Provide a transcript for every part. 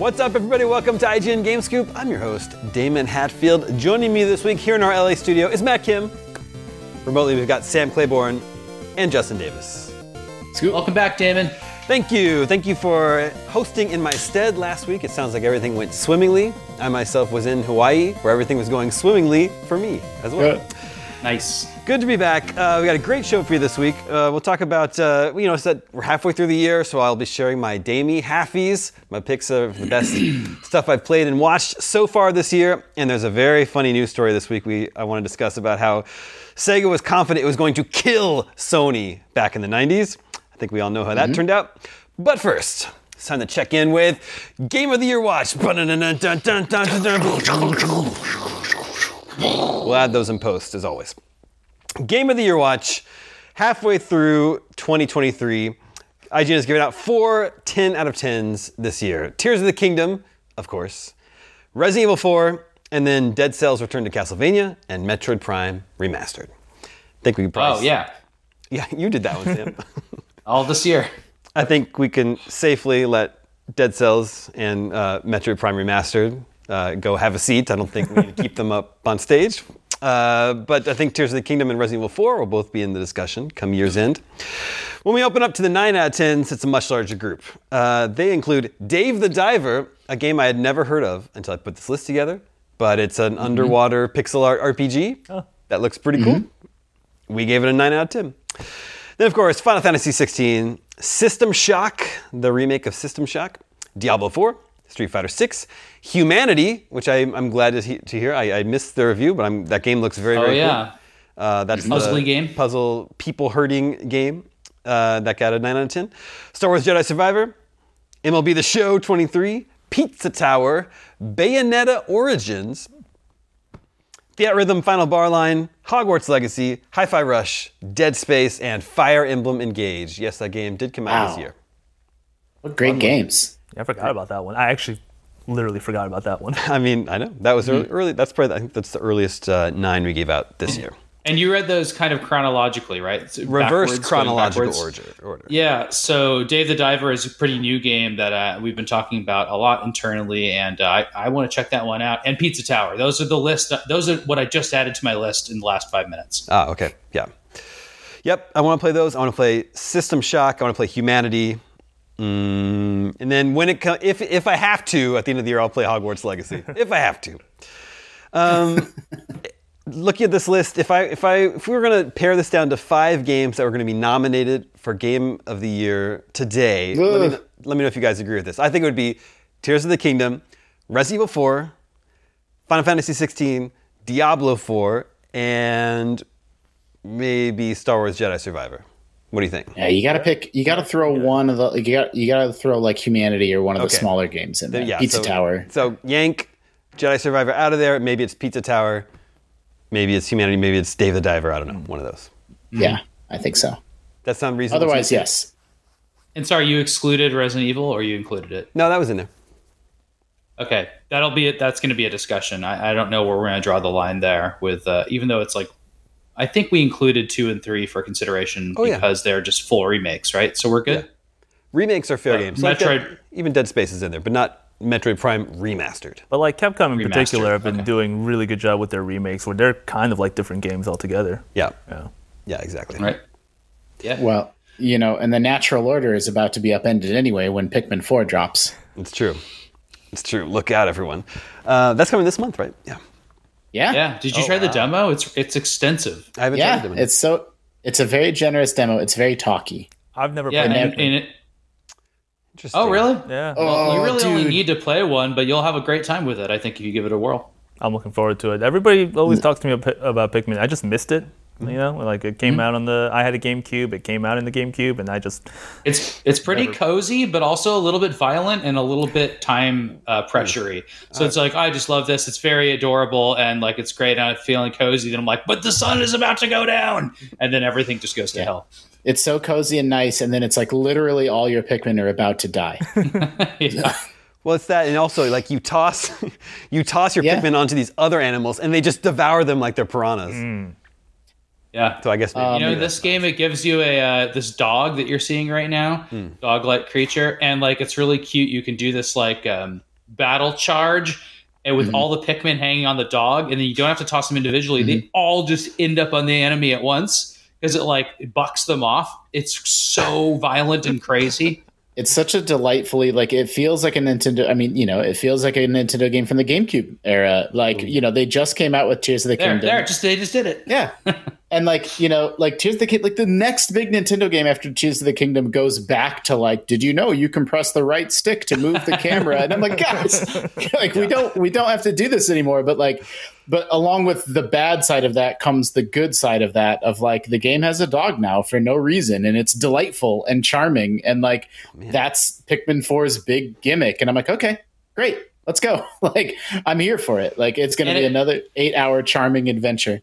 What's up, everybody? Welcome to IGN Game Scoop. I'm your host, Daemon Hatfield. Joining me this week here in our LA studio is Matt Kim. Remotely, we've got Sam Claiborn and Justin Davis. Scoop. Welcome back, Daemon. Thank you. Thank you for hosting in my stead last week. It sounds like everything went swimmingly. I myself was in Hawaii, where everything was going swimmingly for me as well. Good. Nice. Good to be back. Uh, we got a great show for you this week. Uh, we'll talk about, uh, you know, it's that we're halfway through the year, so I'll be sharing my Damie halfies, my picks of the best stuff I've played and watched so far this year. And there's a very funny news story this week we I want to discuss about how Sega was confident it was going to kill Sony back in the 90s. I think we all know how that turned out. But first, it's time to check in with Game of the Year Watch. We'll add those in post as always. Game of the Year Watch, halfway through 2023. IGN has given out four 10 out of 10s this year. Tears of the Kingdom, of course, Resident Evil 4, and then Dead Cells Return to Castlevania, and Metroid Prime Remastered. I think we could probably. Oh yeah, Yeah, you did that one, Sam. all this year. I think we can safely let Dead Cells and uh, Metroid Prime Remastered uh, go have a seat. I don't think we need to keep them up on stage. Uh, but I think Tears of the Kingdom and Resident Evil 4 will both be in the discussion come year's end. When we open up to the 9 out of 10s, it's a much larger group. Uh, they include Dave the Diver, a game I had never heard of until I put this list together, but it's an underwater pixel art RPG that looks pretty cool. We gave it a 9 out of 10. Then, of course, Final Fantasy 16, System Shock, the remake of System Shock, Diablo 4, Street Fighter 6, Humanity, which I, I'm glad to, he- to hear. I, I missed the review, but I'm, that game looks very, Oh very yeah. cool. Uh, that's Puzzly game? puzzle people hurting game uh, that got a 9 out of 10. Star Wars Jedi Survivor, MLB The Show 23, Pizza Tower, Bayonetta Origins, Theatrhythm Final Bar Line, Hogwarts Legacy, Hi Fi Rush, Dead Space, and Fire Emblem Engage. Yes, that game did come out this Wow. year. What great games. I forgot about that one. I actually literally forgot about that one. I mean, I know that was early. early that's probably I think that's the earliest uh, nine we gave out this year. And you read those kind of chronologically, right? So Reverse chronological order. order. Yeah. So Dave the Diver is a pretty new game that uh, we've been talking about a lot internally, and uh, I, I want to check that one out. And Pizza Tower. Those are the list. Those are what I just added to my list in the last five minutes. Ah, okay. Yeah. Yep. I want to play those. I want to play System Shock. I want to play Humanity. Mm, and then when it co- if if I have to at the end of the year, I'll play Hogwarts Legacy if I have to. Um, looking at this list, if I if I if we were going to pare this down to five games that were going to be nominated for Game of the Year today, let me, let me know if you guys agree with this. I think it would be Tears of the Kingdom, Resident Evil 4, Final Fantasy 16, Diablo 4, and maybe Star Wars Jedi Survivor. What do you think? Yeah, you got to pick. You got to throw one of the. You got. You got to throw like Humanity or one of the smaller games in there. Yeah, Pizza so- Tower. So yank Jedi Survivor out of there. Maybe it's Pizza Tower. Maybe it's Humanity. Maybe it's Dave the Diver. I don't know. One of those. Yeah, I think so. That sound reasonable? Otherwise, yes. And sorry, you excluded Resident Evil or you included it? No, that was in there. Okay, that'll be it. That's going to be a discussion. I, I don't know where we're going to draw the line there. With uh, even though it's like, I think we included two and three for consideration Oh, yeah. because they're just full remakes, right? So we're good. Remakes are fair Uh, games. Like Metroid- Dead- even Dead Space is in there, but not Metroid Prime remastered. But like Capcom in Remastered, particular have been okay. doing really good job with their remakes, where they're kind of like different games altogether. Yeah. Yeah. Yeah, exactly. Right. Yeah. Well, you know, and the natural order is about to be upended anyway when Pikmin Four drops. It's true. It's true. Look out, everyone. Uh, that's coming this month, right? Yeah. Yeah, Yeah. Did you Oh, try the wow. demo? It's it's extensive. I haven't tried yeah. them. It's so. It's a very generous demo. It's very talky. I've never Yeah. played And, it. and it, Interesting. oh, really? Yeah. Oh, you really only need to play one, but you'll have a great time with it. I think if you give it a whirl. I'm looking forward to it. Everybody always talks to me about, about Pikmin. I just missed it. Mm-hmm. You know, like it came mm-hmm. out on the. I had a GameCube. It came out in the GameCube, and I just It's it's pretty cozy, but also a little bit violent and a little bit time uh, pressury. So it's like I just love this. It's very adorable and like it's great. And I'm feeling cozy. Then I'm like, but the sun is about to go down, and then everything just goes to hell. It's so cozy and nice, and then it's like literally all your Pikmin are about to die. yeah. Well, it's that, and also like you toss, you toss your Yeah. Pikmin onto these other animals, and they just devour them like they're piranhas. Mm. Yeah. So I guess maybe, Um, You know, maybe this game it gives you a uh, this dog that you're seeing right now, dog-like creature, and like it's really cute. You can do this like um, battle charge, and with all the Pikmin hanging on the dog, and then you don't have to toss them individually. They all just end up on the enemy at once because it like it bucks them off. It's so violent and crazy. It's such a delightfully like it feels like a Nintendo. I mean, you know, it feels like a Nintendo game from the GameCube era. Like you know, they just came out with Tears of the There, Kingdom. there, just they just did it. Yeah. and like, you know, like Tears of the Kingdom, like the next big Nintendo game after Tears of the Kingdom goes back to like, did you know you can press the right stick to move the camera? And I'm like, guys, like we don't we don't have to do this anymore. But like but along with the bad side of that comes the good side of that of like the game has a dog now for no reason and it's delightful and charming and like oh, that's Pikmin 4's big gimmick. And I'm like, okay, great. Let's go. like I'm here for it. Like it's gonna be it- another eight hour charming adventure.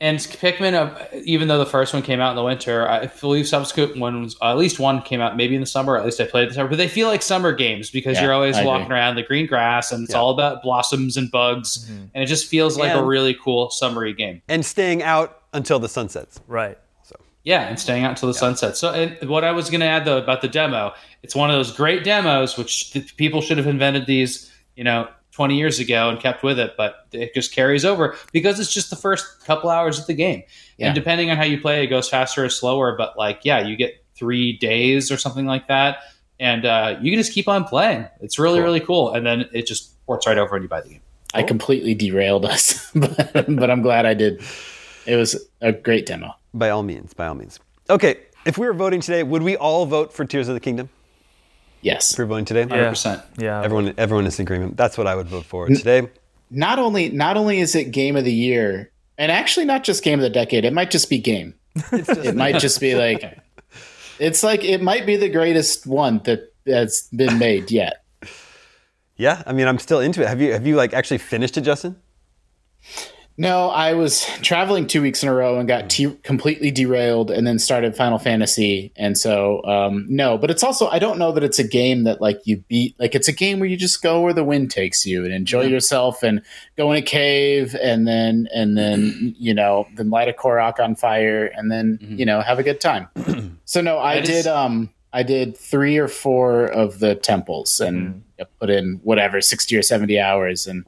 And Pikmin, uh, even though the first one came out in the winter, I believe subsequent ones, at least one came out maybe in the summer. At least I played it the summer, but they feel like summer games because Yeah, you're always I walking agree. around the green grass and it's Yeah. all about blossoms and bugs, and it just feels like Yeah. a really cool summery game. and staying out until the sun sets. right. So. Yeah, and staying out until the sunset. So, and what I was going to add though about the demo, it's one of those great demos which th- people should have invented these, you know, 20 years ago and kept with it, but it just carries over because it's just the first couple hours of the game. Yeah. And depending on how you play, it goes faster or slower. But like, yeah, you get three days or something like that, and uh, you can just keep on playing. It's really, Cool. really cool. And then it just ports right over and you buy the game. I completely derailed us, but, but I'm glad I did. It was a great demo. By all means, by all means. Okay, if we were voting today, would we all vote for Tears of the Kingdom? Yes. If we we're voting today, Yeah. 100%. Yeah. everyone, everyone is in agreement. That's what I would vote for today. Not only not only is it game of the year, and actually not just game of the decade, it might just be game. it might just be like it's like it might be the greatest one that that's been made yet. Yeah, I mean, I'm still into it. Have you have you like actually finished it, Justin? No, I was traveling two weeks in a row and got t- completely derailed, and then started Final Fantasy, and so um, no. But it's also I don't know that it's a game that like you beat. Like it's a game where you just go where the wind takes you and enjoy yourself, and go in a cave, and then and then you know then light a Korok on fire, and then you know have a good time. so no, I That did. is- um I did three or four of the temples and put in whatever sixty or seventy hours and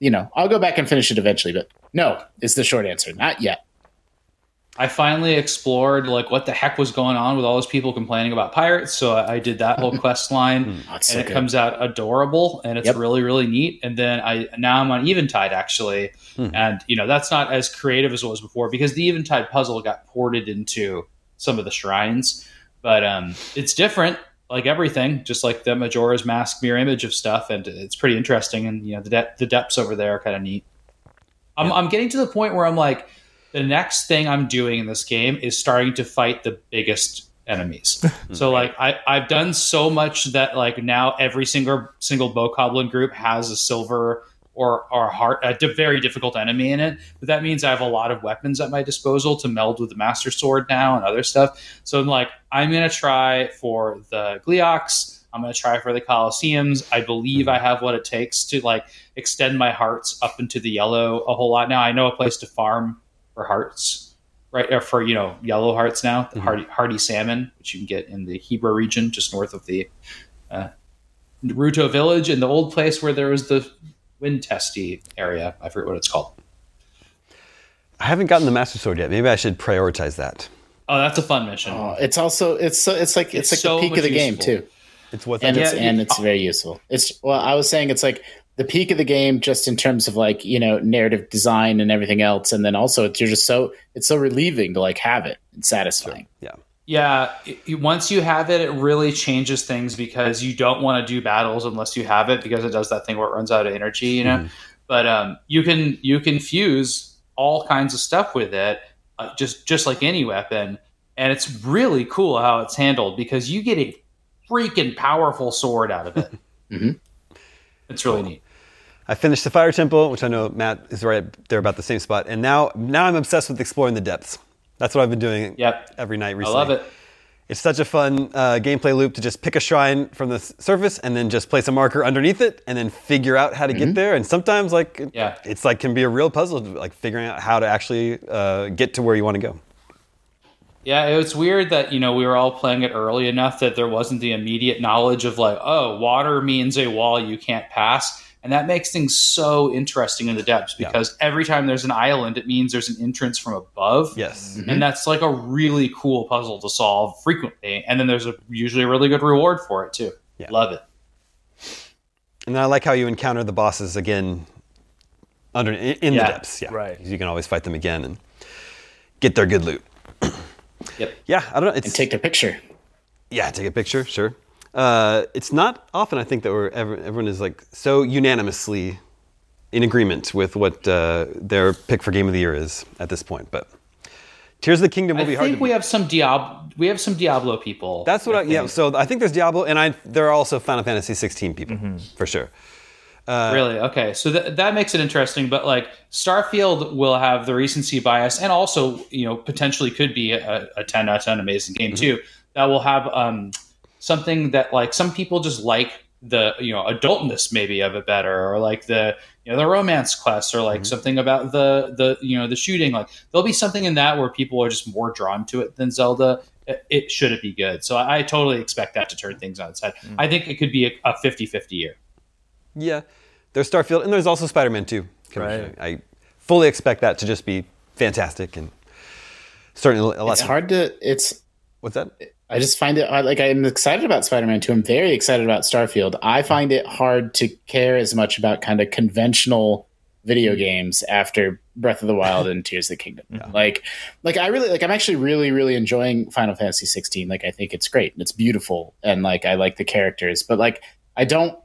you know, I'll go back and finish it eventually, but no is the short answer. Not yet. I finally explored like what the heck was going on with all those people complaining about pirates. So I, I did that whole quest line, Oh, and so it good. comes out adorable, and it's Yep. really really neat. And then I now I'm on Eventide actually, and you know that's not as creative as it was before because the Eventide puzzle got ported into some of the shrines, but um, it's different. Like everything, just like the Majora's Mask mirror image of stuff, and it's pretty interesting. And you know the de- the depths over there are kind of neat. I'm, I'm getting to the point where I'm like, the next thing I'm doing in this game is starting to fight the biggest enemies. so hmm. like I, I've done so much that like now every single single Bokoblin group has a silver or or heart a di- very difficult enemy in it. But that means I have a lot of weapons at my disposal to meld with the Master Sword now and other stuff. So I'm like, I'm gonna try for the Gleeoks. I'm gonna try for the Colosseums. I believe I have what it takes to like extend my hearts up into the yellow a whole lot now. I know a place to farm for hearts, right? Or for you know yellow hearts now, the hardy hearty salmon, which you can get in the Hebra region, just north of the uh, Rito village, in the old place where there was the wind testy area. I forget what it's called. I haven't gotten the Master Sword yet. Maybe I should prioritize that. Oh, that's a fun mission. Oh, it's also it's so it's like it's, It's like so the peak of the game too, It's what and it's. Yeah, and it's very useful. It's well, I was saying it's like the peak of the game just in terms of like you know narrative design and everything else, and then also it's, you're just so it's so relieving to like have it and satisfying. Yeah. Yeah, it- once you have it, it really changes things because you don't want to do battles unless you have it because it does that thing where it runs out of energy, you know. But um, you can you can fuse all kinds of stuff with it, uh, just just like any weapon, and it's really cool how it's handled because you get a freaking powerful sword out of it. Mhm. It's really neat. I finished the Fire Temple, which I know Matt is right there about the same spot, and now now I'm obsessed with exploring the depths. That's what I've been doing Yep. every night recently. I love it. It's such a fun uh, gameplay loop to just pick a shrine from the s- surface and then just place a marker underneath it and then figure out how to get there. And sometimes, like, Yeah. it's like can be a real puzzle, like figuring out how to actually uh, get to where you want to go. Yeah, it was weird that you know we were all playing it early enough that there wasn't the immediate knowledge of like, oh, water means a wall you can't pass, and that makes things so interesting in the depths because every time there's an island, it means there's an entrance from above. Yes. Mm-hmm. and that's like a really cool puzzle to solve frequently, and then there's a usually a really good reward for it too. Yeah. Love it. And then I like how you encounter the bosses again under in, in Yeah. the depths. Yeah. Right. You can always fight them again and get their good loot. Yep. Yeah, I don't know. It's And take a picture. Yeah, take a picture, sure. Uh, it's not often, I think, that we're ever, everyone is like so unanimously in agreement with what uh, their pick for game of the year is at this point. But Tears of the Kingdom will I be hard. think To we have some Diablo. We have some Diablo people. That's what I, yeah. think. So I think there's Diablo, and I there are also Final Fantasy 16 people for sure. Uh, really? Okay. So th- that makes it interesting but like starfield will have the recency bias and also you know potentially could be a, a 10 out of 10 amazing game mm-hmm. too that will have um, something that like some people just like the you know adultness maybe of it better or like the you know the romance quests or like mm-hmm. something about the the you know the shooting. Like there'll be something in that where people are just more drawn to it than zelda. It, it should it be good. So I, I totally expect that to turn things on its head. Mm. I think it could be a, a 50-50 year Yeah, there's Starfield, and there's also Spider-Man 2. Right. I fully expect that to just be fantastic and certainly a lot. It's hard to. It's. What's that? I just find it I- like I'm excited about Spider-Man 2. I'm very excited about Starfield. I hmm. find it hard to care as much about kind of conventional video hmm. games after Breath of the Wild and Tears of the Kingdom. Like, like I really like. I'm actually really, really enjoying Final Fantasy 16. Like, I think it's great and it's beautiful, and like I like the characters. But like, I don't.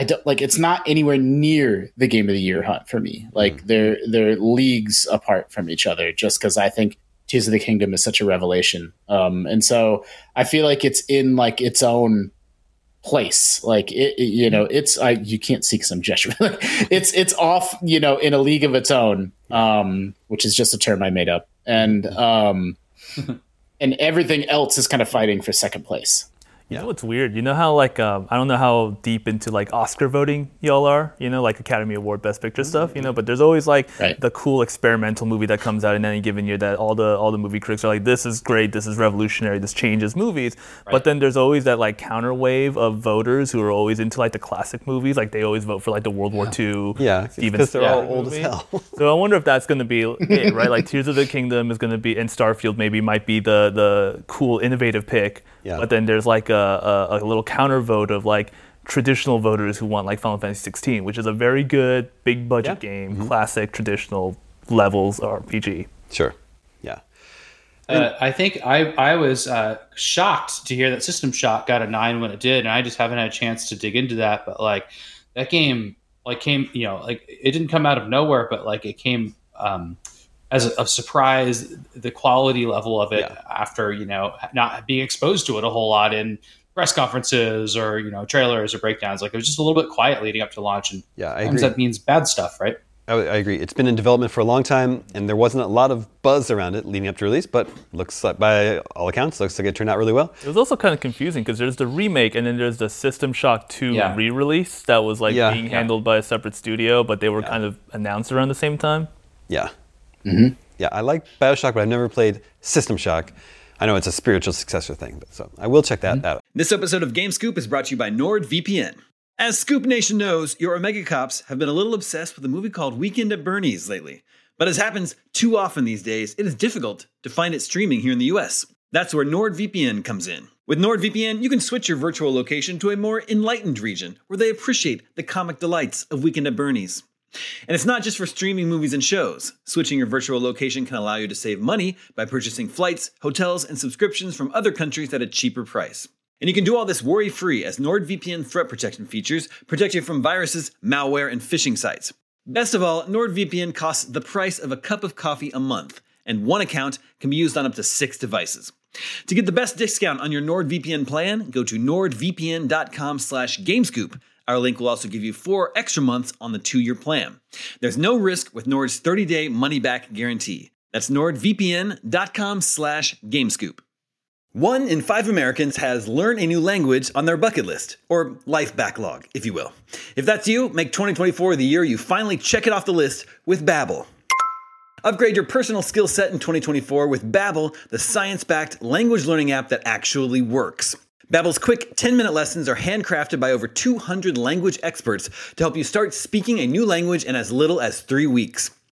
I don't like it's not anywhere near the game of the year hunt for me. Like they're they're leagues apart from each other just because I think Tears of the Kingdom is such a revelation. Um, and so I feel like it's in like its own place. Like it, it- you know, it's I you can't see some I'm gesturing. it's it's off, you know, in a league of its own, um, which is just a term I made up, and um, and everything else is kind of fighting for second place. You know what's weird? You know how like um, I don't know how deep into like Oscar voting y'all are. You know, like Academy Award Best Picture stuff. You know, but there's always like Right. the cool experimental movie that comes out in any given year that all the all the movie critics are like, this is great, this is revolutionary, this changes movies. But then there's always that like counter wave of voters who are always into like the classic movies. Like they always vote for like the World War II. Yeah, Steven because they're all Spielberg old as hell. So I wonder if that's going to be it, right? Like Tears of the Kingdom is going to be, and Starfield maybe might be the the cool, innovative pick. Yeah. But then there's like a, a, a little counter vote of like traditional voters who want like Final Fantasy 16, which is a very good big budget Yeah. game, Mm-hmm. classic traditional levels RPG. Sure. Yeah. Uh, I think I I was uh, shocked to hear that System Shock got a nine when it did, and I just haven't had a chance to dig into that. But like that game, like came you know like it didn't come out of nowhere, but like it came um, as a, a surprise. The quality level of it Yeah. after you know not being exposed to it a whole lot in press conferences or you know trailers or breakdowns. Like it was just a little bit quiet leading up to launch, and Yeah, I agree. that means bad stuff, right? I, I agree. It's been in development for a long time, and there wasn't a lot of buzz around it leading up to release. But looks like, by all accounts, looks like it turned out really well. It was also kind of confusing because there's the remake and then there's the System Shock 2 Yeah. re-release that was like Yeah. being Yeah. handled by a separate studio, but they were kind of announced around the same time. Yeah. Mm-hmm. Yeah, I like Bioshock, but I've never played System Shock. I know it's a spiritual successor thing, but so I will check that out. This episode of Game Scoop is brought to you by NordVPN. As Scoop Nation knows, your Omega Cops have been a little obsessed with a movie called Weekend at Bernie's lately. But as happens too often these days, it is difficult to find it streaming here in the US. That's where NordVPN comes in. With NordVPN, you can switch your virtual location to a more enlightened region where they appreciate the comic delights of Weekend at Bernie's. And it's not just for streaming movies and shows. Switching your virtual location can allow you to save money by purchasing flights, hotels, and subscriptions from other countries at a cheaper price. And you can do all this worry free as NordVPN threat protection features protect you from viruses, malware, and phishing sites. Best of all, NordVPN costs the price of a cup of coffee a month, and one account can be used on up to six devices. To get the best discount on your NordVPN plan, go to nordvpn.com slash gamescoop. Our link will also give you four extra months on the two-year plan. There's no risk with Nord's 30-day money-back guarantee. That's nordvpn.com slash gamescoop. One in five Americans has learn a new language on their bucket list, or life backlog, if you will. If that's you, make 2024 the year you finally check it off the list with Babbel. Upgrade your personal skill set in 2024 with Babbel, the science-backed language learning app that actually works. Babbel's quick 10-minute lessons are handcrafted by over 200 language experts to help you start speaking a new language in as little as 3 weeks.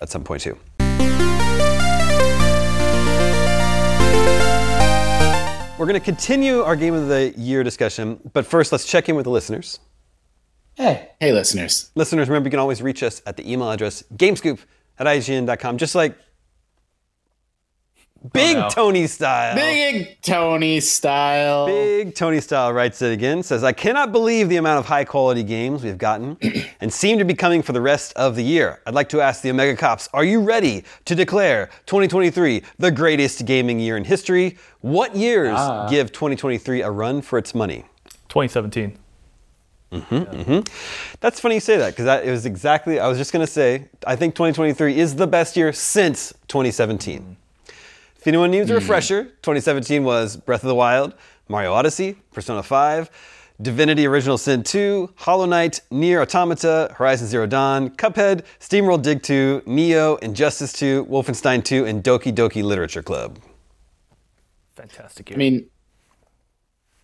At some point, too. We're going to continue our Game of the Year discussion, but first, let's check in with the listeners. Hey, Hey, listeners. Listeners, remember you can always reach us at the email address gamescoop at IGN.com, just like Oh, Big no. Tony style. Big Tony style. Big Tony Style writes it again, says, I cannot believe the amount of high quality games we've gotten and seem to be coming for the rest of the year. I'd like to ask the Omega Cops, are you ready to declare 2023 the greatest gaming year in history? What years ah. give 2023 a run for its money? 2017. Mm-hmm, mm-hmm. That's funny you say that because that it was exactly. I was just gonna say. I think 2023 is the best year since 2017. If anyone needs a refresher, 2017 was Breath of the Wild, Mario Odyssey, Persona 5, Divinity Original Sin 2, Hollow Knight, Nier Automata, Horizon Zero Dawn, Cuphead, SteamWorld Dig 2, Nioh, Injustice 2, Wolfenstein 2, and Doki Doki Literature Club. Fantastic I mean,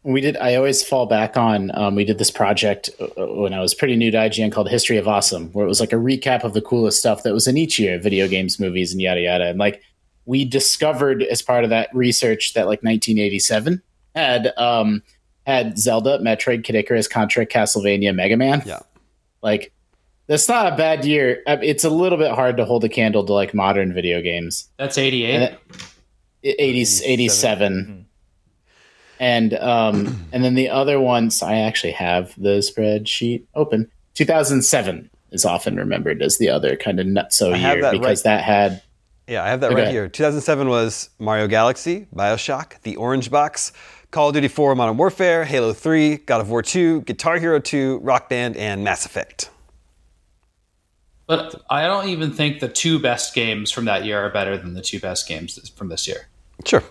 we did. I always fall back on. Um, we did this project uh, when I was pretty new to IGN called History of Awesome, where it was like a recap of the coolest stuff that was in each year, video games, movies, and yada yada. And like we discovered as part of that research that like 1987 had um, had Zelda, Metroid, Kid Icarus, Contra, Castlevania, Mega Man. Yeah. Like that's not a bad year. It's a little bit hard to hold a candle to like modern video games. That's 88. And 80, 87 and um and then the other ones i actually have the spreadsheet open 2007 is often remembered as the other kind of nutso I year that because right- that had Yeah, I have that Okay. right here. 2007 was Mario Galaxy, Bioshock, The Orange Box, Call of Duty 4 Modern Warfare, Halo 3, God of War 2, Guitar Hero 2, Rock Band, and Mass Effect. But I don't even think the two best games from that year are better than the two best games from this year. Sure.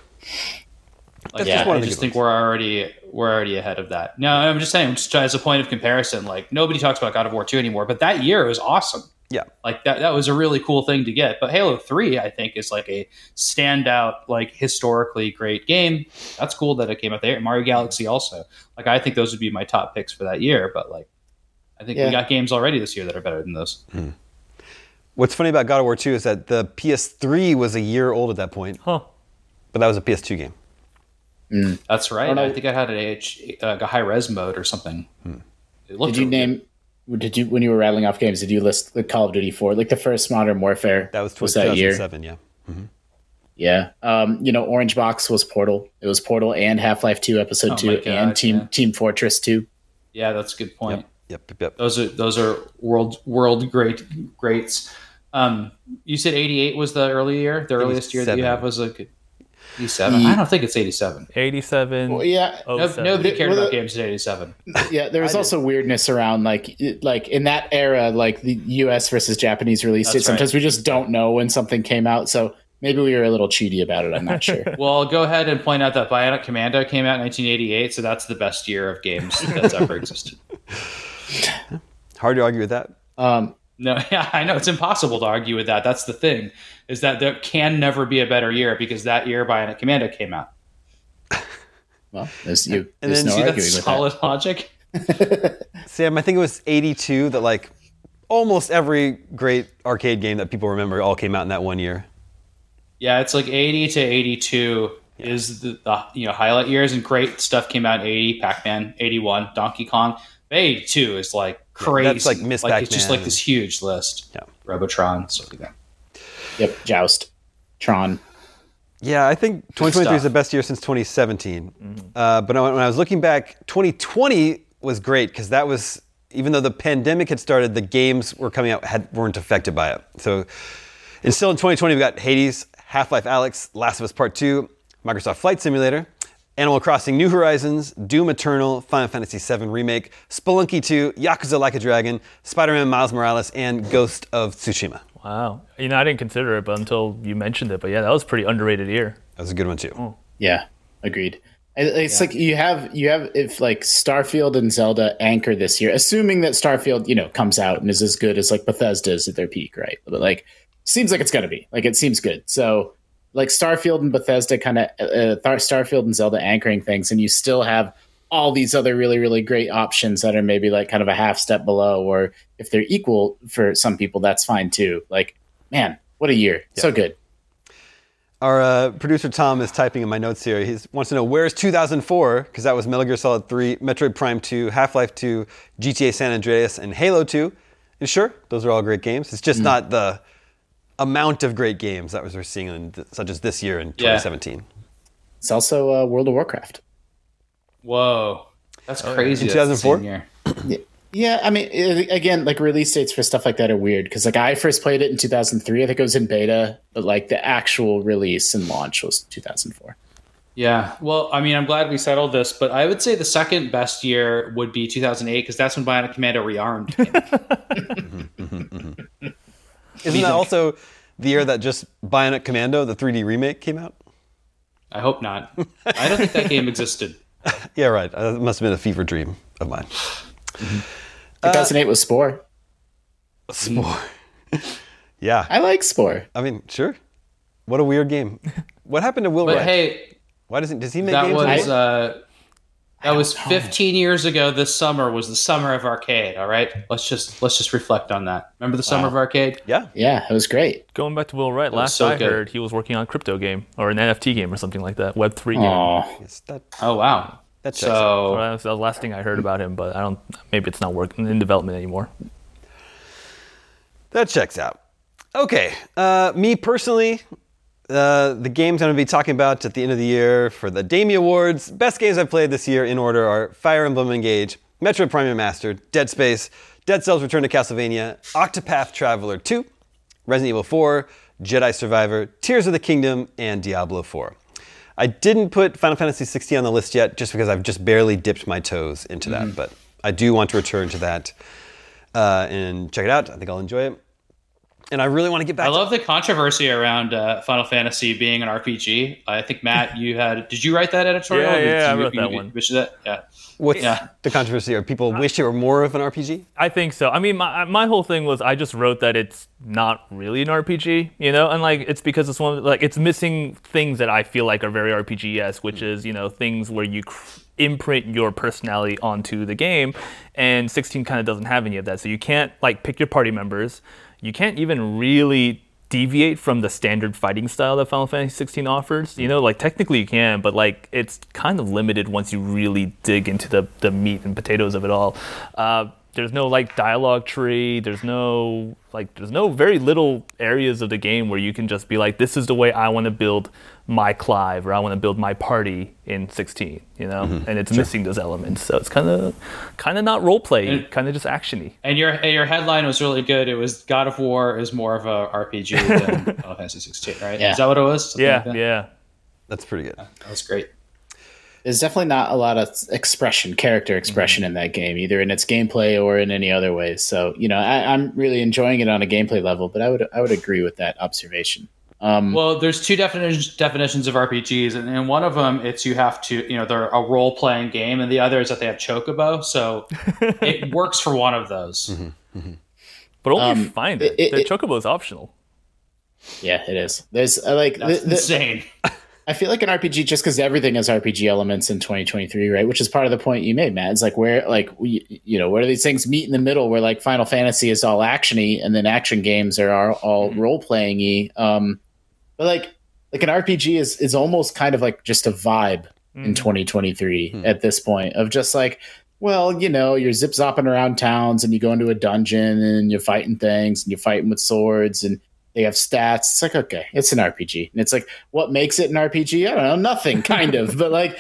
Like, yeah, just one I just good think we're already we're already ahead of that. No, I'm just saying, just as a point of comparison, like nobody talks about God of War 2 anymore, but that year was awesome. Yeah. Like that that was a really cool thing to get. But Halo 3, I think, is like a standout, like historically great game. That's cool that it came out there. Mario Galaxy also. Like I think those would be my top picks for that year. But like I think Yeah. we got games already this year that are better than those. Hmm. What's funny about God of War 2 is that the PS3 was a year old at that point, huh. but that was a PS2 game. Hmm. That's right. don't I, think I had an H, uh, a high res mode or something. Hmm. It looked did you really good. name did you when you were rattling off games did you list the call of duty 4 like the first modern warfare That was, was that year 2007, yeah. yeah um you know orange box was portal it was portal and half-life 2 episode Oh 2 God, and team yeah. team fortress 2 Yeah, that's a good point. Yep, yep, yep. Those are those are world world great greats. Um, you said eighty eight was the early year. The earliest year that you have was a good eighty seven. I don't think it's eighty seven. 87. well, yeah No, nobody cared Well, about the- games in eighty seven. Yeah, there was also weirdness around like like in that era, like the U.S. versus Japanese release That's dates. Sometimes we just don't know when something came out, so maybe we were a little cheaty about it. I'm not sure. Well, I'll go ahead and point out that Bionic Commando came out in nineteen eighty eight, so that's the best year of games that's ever existed. Hard to argue with that. Um, No, yeah, I know it's impossible to argue with that. That's the thing, is that there can never be a better year because that year Bionic Commando came out. well, there's, you, And there's then no see, See, arguing that's with solid logic. Sam, I think it was 82 that, like, almost every great arcade game that people remember all came out in that one year. Yeah, it's like 80 to 82 is the, the you know highlight years, and great stuff came out in 80, Pac-Man, 81, Donkey Kong. But 82 is like crazy. that's like Miss It's just Pac-Man like this huge list. Yeah. Robotron, stuff like that. that. Yep, Joust, Tron. Yeah, I think 2023 is the best year since 2017. Uh, but when I was looking back, 2020 was great because that was even though the pandemic had started, the games were coming out had, weren't affected by it. So, and still in 2020, we got Hades, Half-Life: Alyx, Last of Us Part Two, Microsoft Flight Simulator, Animal Crossing: New Horizons, Doom Eternal, Final Fantasy VII Remake, Spelunky 2, Yakuza: Like a Dragon, Spider-Man: Miles Morales, and Ghost of Tsushima. Wow. You know, I didn't consider it, but until you mentioned it. But yeah, that was a pretty underrated year. That was a good one too. Oh. Yeah, agreed. I- It's like you have you have if like Starfield and Zelda anchor this year, assuming that Starfield you know comes out and is as good as like Bethesda's at their peak, right? But like seems like it's gonna be like it seems good. So like Starfield and Bethesda kind of uh, Starfield and Zelda anchoring things, and you still have all these other really really great options that are maybe like kind of a half step below, or if they're equal for some people, that's fine too. Like man, what a year, so good. Our uh, producer Tom is typing in my notes here. He wants to know where's 2004 because that was Metal Gear Solid 3, Metroid Prime 2, Half-Life 2, GTA San Andreas, and Halo 2. And sure, those are all great games. It's just Mm. not the amount of great games that we're seeing, in th- such as this year in Yeah. 2017. It's also uh, World of Warcraft. Whoa, that's oh, crazy. In that's the 2004? same. Yeah, I mean, it, again, like release dates for stuff like that are weird because, like, I first played it in 2003. I think it was in beta, but like the actual release and launch was 2004. Yeah. Well, I mean, I'm glad we settled this, but I would say the second best year would be 2008 because that's when Bionic Commando Rearmed. came. Isn't that also the year that just Bionic Commando, the 3D remake, came out? I hope not. I don't think that game existed. Yeah, right. Uh, It must have been a fever dream of mine. 2008 was Spore. Spore. yeah. I like Spore. I mean, sure. What a weird game. What happened to Will But Wright? hey, Why doesn't does he make that games? was uh, that was 15 years ago. This summer was the summer of arcade. All right, let's just let's just reflect on that. Remember the summer of arcade? yeah. Yeah, it was great. Going back to Will Wright, was last so I good. heard he was working on a crypto game or an NFT game or something like that, Web three game. Oh, Yes, that Oh wow. that checks. So Well, that's the last thing I heard about him, but I don't. Maybe it's not working in development anymore. That checks out. Okay, uh, me personally, uh, the games I'm going to be talking about at the end of the year for the Damie Awards, best games I've played this year in order are Fire Emblem Engage, Metro Prime Master, Dead Space, Dead Cells Return to Castlevania, Octopath Traveler 2, Resident Evil 4, Jedi Survivor, Tears of the Kingdom, and Diablo 4. I didn't put Final Fantasy 16 on the list yet just because I've just barely dipped my toes into that, but I do want to return to that uh, and check it out. I think I'll enjoy it. And I really want to get back to that. I to love the controversy around uh, Final Fantasy being an RPG. I think Matt, you had. Did you write that editorial? Yeah, Did yeah, I wrote you- that you- one. wish that? Yeah. what's yeah. the controversy. Are people wish it were more of an RPG? I think so. I mean, my my whole thing was I just wrote that it's not really an RPG, you know, and like it's because it's one of, like it's missing things that I feel like are very RPG esque, which is you know things where you cr- imprint your personality onto the game, and 16 kind of doesn't have any of that. So you can't like pick your party members. You can't even really deviate from the standard fighting style that Final Fantasy 16 offers. You know, like technically you can, but like it's kind of limited once you really dig into the the meat and potatoes of it all. Uh, there's no like dialogue tree. There's no like there's no very little areas of the game where you can just be like, this is the way I want to build my Clive or I want to build my party in 16. You know, mm-hmm. and it's missing those elements. So it's kind of kind of not role play, kind of just actiony. And your and your headline was really good. It was God of War is more of a RPG than Final Fantasy 16, right? Yeah. Is that what it was? Something Yeah, like yeah. That's pretty good. That was great. There's definitely not a lot of expression, character expression in that game, either in its gameplay or in any other ways. So, you know, I, I'm really enjoying it on a gameplay level, but I would I would agree with that observation. Um, Well, there's two definitions definitions of RPGs, and in one of them, it's you have to, you know, they're a role playing game, and the other is that they have chocobo. So it works for one of those. But only Um, find it- it. it- the it- chocobo is optional. yeah, it is. There's uh, like That's the- the- insane. I feel like an RPG just because everything has RPG elements in 2023, right? Which is part of the point you made, Matt. It's like where, like, we, you know, where do these things meet in the middle? Where like Final Fantasy is all actiony, and then action games are all, mm-hmm. all role playing y. Um, but like, like an RPG is is almost kind of like just a vibe in mm-hmm. 2023 hmm. at this point of just like, well, you know, you're zip zopping around towns and you go into a dungeon and you're fighting things and you're fighting with swords and they have stats. It's like, okay, it's an RPG. And it's like, what makes it an RPG? I don't know, nothing, kind of. But like,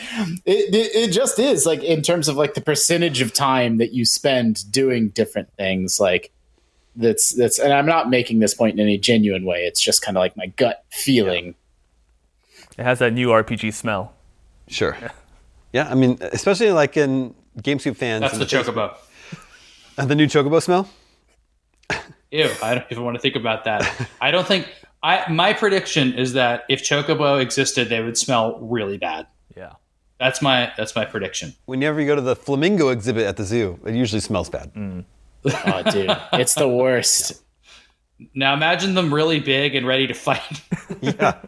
it, it, it just is like in terms of like the percentage of time that you spend doing different things. Like, that's that's, and I'm not making this point in any genuine way. It's just kind of like my gut feeling. It has that new RPG smell. Sure. Yeah, I mean, especially like in GameScoop fans. That's and the chocobo. Uh, the new chocobo smell. Ew, I don't even want to think about that. I don't think. I my prediction is that if chocobo existed, they would smell really bad. Yeah. That's my that's my prediction. Whenever you go to the flamingo exhibit at the zoo, it usually smells bad. Oh, dude, it's the worst. Now imagine them really big and ready to fight. yeah.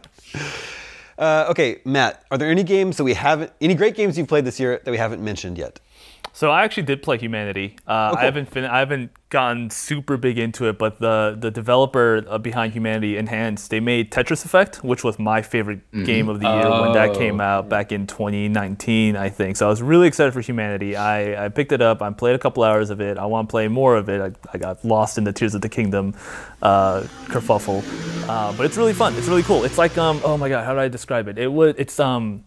Uh, okay, Matt, are there any games that we haven't, any great games you've played this year that we haven't mentioned yet? So I actually did play Humanity. Uh, cool. I haven't fin- I haven't gotten super big into it, but the the developer uh, behind Humanity Enhanced, they made Tetris Effect, which was my favorite game of the year when that came out back in 2019, I think. So I was really excited for Humanity. I, I picked it up. I played a couple hours of it. I want to play more of it. I, I got lost in the Tears of the Kingdom uh, kerfuffle, uh, but it's really fun. It's really cool. It's like um oh my god, how do I describe it? It was it's um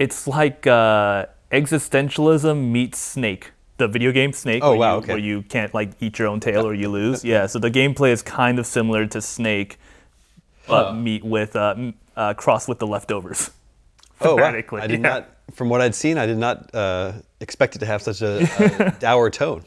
it's like uh, existentialism meets Snake, the video game Snake. Oh, where wow, You, okay. Where you can't like eat your own tail or you lose. yeah. So the gameplay is kind of similar to Snake, but Huh. meet with uh, uh, cross with the leftovers Oh, wow. I did yeah. not. From what I'd seen, I did not uh, expect it to have such a, a dour tone.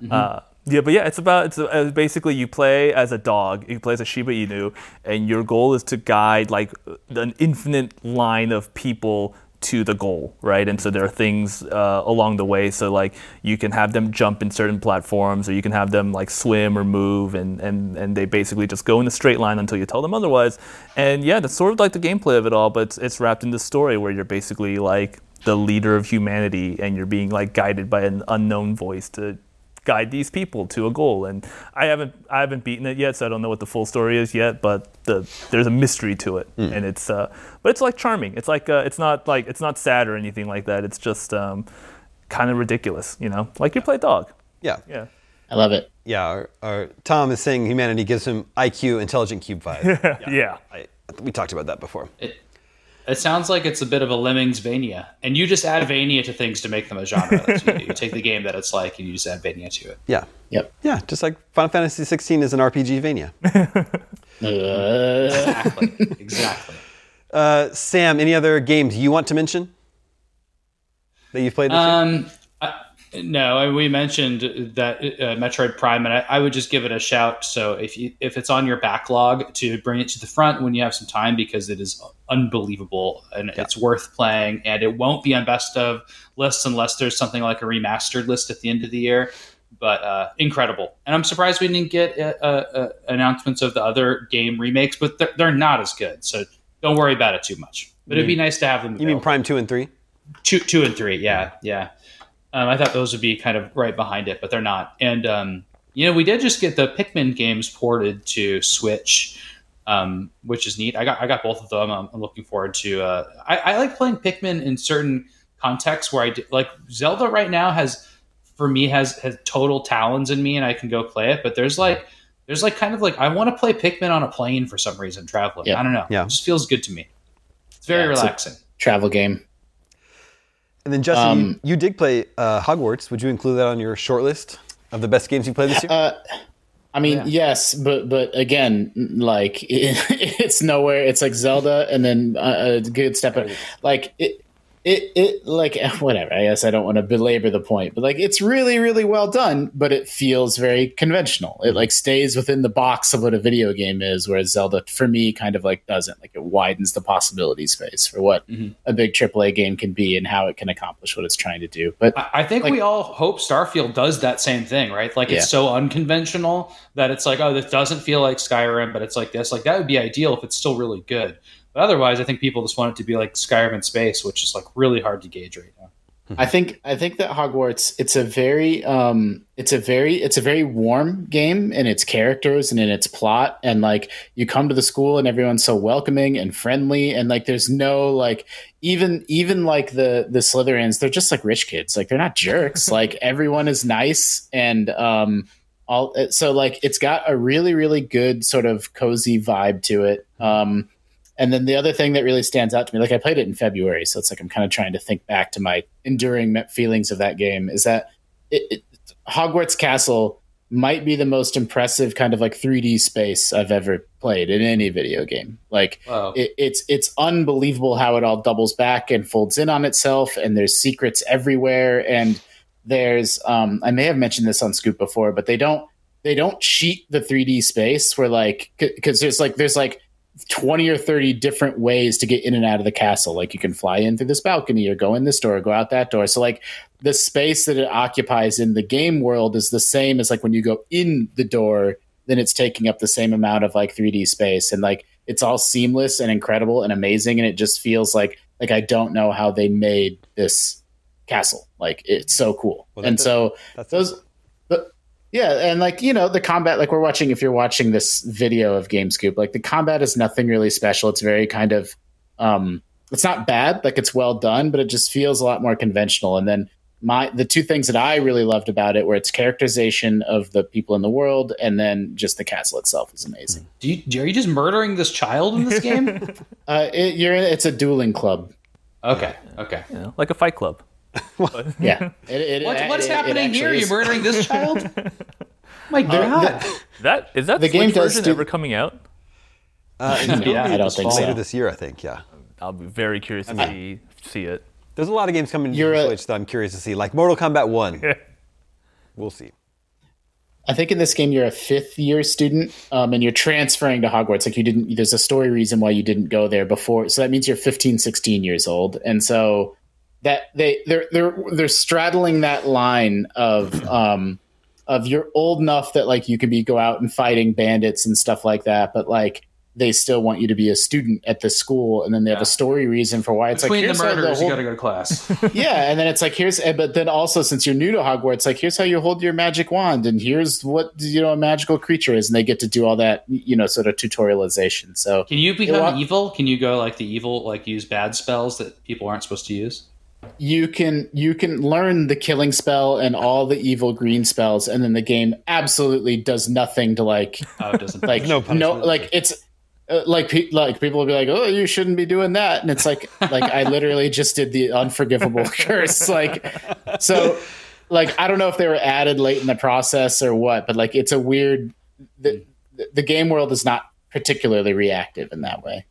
Yeah, but yeah, it's about it's uh, basically you play as a dog. You play as a Shiba Inu, and your goal is to guide like an infinite line of people to the goal, right? And so there are things uh, along the way. So like you can have them jump in certain platforms, or you can have them like swim or move, and and and they basically just go in a straight line until you tell them otherwise. And yeah, that's sort of like the gameplay of it all, but it's, it's wrapped in the story where you're basically like the leader of humanity, and you're being like guided by an unknown voice to guide these people to a goal. And I haven't I haven't beaten it yet, so I don't know what the full story is yet. But the there's a mystery to it, and it's uh, but it's like charming. It's like uh, it's not like it's not sad or anything like that. It's just um, kind of ridiculous, you know, like you play dog. Yeah. Yeah. I love it. Yeah. Our, our, Tom is saying humanity gives him IQ, Intelligent Qube vibe. yeah. Yeah. I, we talked about that before. It, it sounds like it's a bit of a Lemmings Vania, and you just add Vania to things to make them a genre. That's you, do. you take the game that it's like, and you just add Vania to it. Yeah. Yep. Yeah. Just like Final Fantasy 16 is an RPG Vania. Uh, Exactly. exactly. Uh, Sam, any other games you want to mention that you've played this? Um, I, no, we mentioned that uh, Metroid Prime, and I, I would just give it a shout. So if you if it's on your backlog, to bring it to the front when you have some time because it is unbelievable and it's worth playing, and it won't be on best of lists unless there's something like a remastered list at the end of the year. But uh, incredible, and I'm surprised we didn't get uh, uh, announcements of the other game remakes, but they're, they're not as good. So don't worry about it too much. But it'd be nice to have them. You mean. Prime 2 and 3? two two and three yeah yeah um, i thought those would be kind of right behind it but they're not. And um, you know we did just get the pikmin games ported to switch um, which is neat. I got i got both of them. I'm, I'm looking forward to uh, I, I like playing pikmin in certain contexts where i do, like zelda right now has for me has has total talons in me and i can go play it but there's like there's like kind of like i want to play pikmin on a plane for some reason traveling. Yeah. i don't know. Yeah. it just feels good to me. It's very Yeah, it's relaxing. travel game. And then, Justin, Um, you, you did play uh, Hogwarts. Would you include that on your short list of the best games you played this year? Uh, I mean, yes, but but again, like it, it's nowhere. It's like Zelda, and then uh, a good step. Up. Like it, it, it, like whatever. I guess I don't want to belabor the point, but like it's really, really well done. But it feels very conventional. It like stays within the box of what a video game is, whereas Zelda, for me, kind of like doesn't. Like it widens the possibility space for what mm-hmm. a big AAA game can be and how it can accomplish what it's trying to do. But I I think Like- we all hope Starfield does that same thing, right? Like Yeah. it's so unconventional that it's like, oh, this doesn't feel like Skyrim, but it's like this. Like that would be ideal if it's still really good. But otherwise, I think people just want it to be like Skyrim in space, which is like really hard to gauge right now. I think I think that Hogwarts it's a very um it's a very it's a very warm game in its characters and in its plot. And like you come to the school and everyone's so welcoming and friendly. And like there's no like even even like the the Slytherins they're just like rich kids. Like they're not jerks. Like everyone is nice. And um all so like it's got a really really good sort of cozy vibe to it. Um and then the other thing that really stands out to me, like I played it in February, so it's like I'm kind of trying to think back to my enduring feelings of that game. Is that it, it, Hogwarts Castle might be the most impressive kind of like 3D space I've ever played in any video game. Like Wow. it, it's it's unbelievable how it all doubles back and folds in on itself, and there's secrets everywhere, and there's um, I may have mentioned this on Scoop before, but they don't they don't cheat the 3D space where like because there's like there's like 20 or 30 different ways to get in and out of the castle. Like you can fly in through this balcony or go in this door or go out that door. So like the space that it occupies in the game world is the same as like when you go in the door, then it's taking up the same amount of like 3D space and like it's all seamless and incredible and amazing and it just feels like like I don't know how they made this castle. Like it's so cool. Well, and so that's those yeah, and like you know, the combat, like we're watching. If you're watching this video of GameScoop, like the combat is nothing really special. It's very kind of, um, it's not bad, like it's well done, but it just feels a lot more conventional. And then my the two things that I really loved about it were its characterization of the people in the world, and then just the castle itself is amazing. Do you, are you just murdering this child in this game? Uh, it, you're it's a dueling club. okay, okay. You know, like a fight club. Yeah, It- it- What, it- what's it- it happening here? actually You're murdering this child? My God. That is that The Switch game does version do- ever coming out? Uh, it's Yeah, gonna I don't think later so. this year, I think. Yeah. I'll be very curious to see see it. There's a lot of games coming to the a- Switch that I'm curious to see, like Mortal Kombat 1. we'll see. I think in this game you're a fifth year student, um, and you're transferring to Hogwarts. Like you didn't. There's a story reason why you didn't go there before. So that means you're 15, 16 years old, and so that they they're they're they're straddling that line of um of you're old enough that like you can be go out and fighting bandits and stuff like that, but like they still want you to be a student at the school, and then they have a story reason for why it's Between like the here's how murders, whole- you got to go to class. yeah, and then it's like here's, eh, but then also since you're new to Hogwarts, like here's how you hold your magic wand, and here's what you know a magical creature is, and they get to do all that, you know, sort of tutorialization. So Can you become evil? Can you go like the evil, like use bad spells that people aren't supposed to use? You can you can learn the killing spell and all the evil green spells, and then the game absolutely does nothing to like Oh, it doesn't. like No no, like it's. Uh, like pe- like people will be like, oh, you shouldn't be doing that, and it's like like I literally just did the unforgivable curse. Like so, like I don't know if they were added late in the process or what, but like it's a weird. The, the game world is not particularly reactive in that way.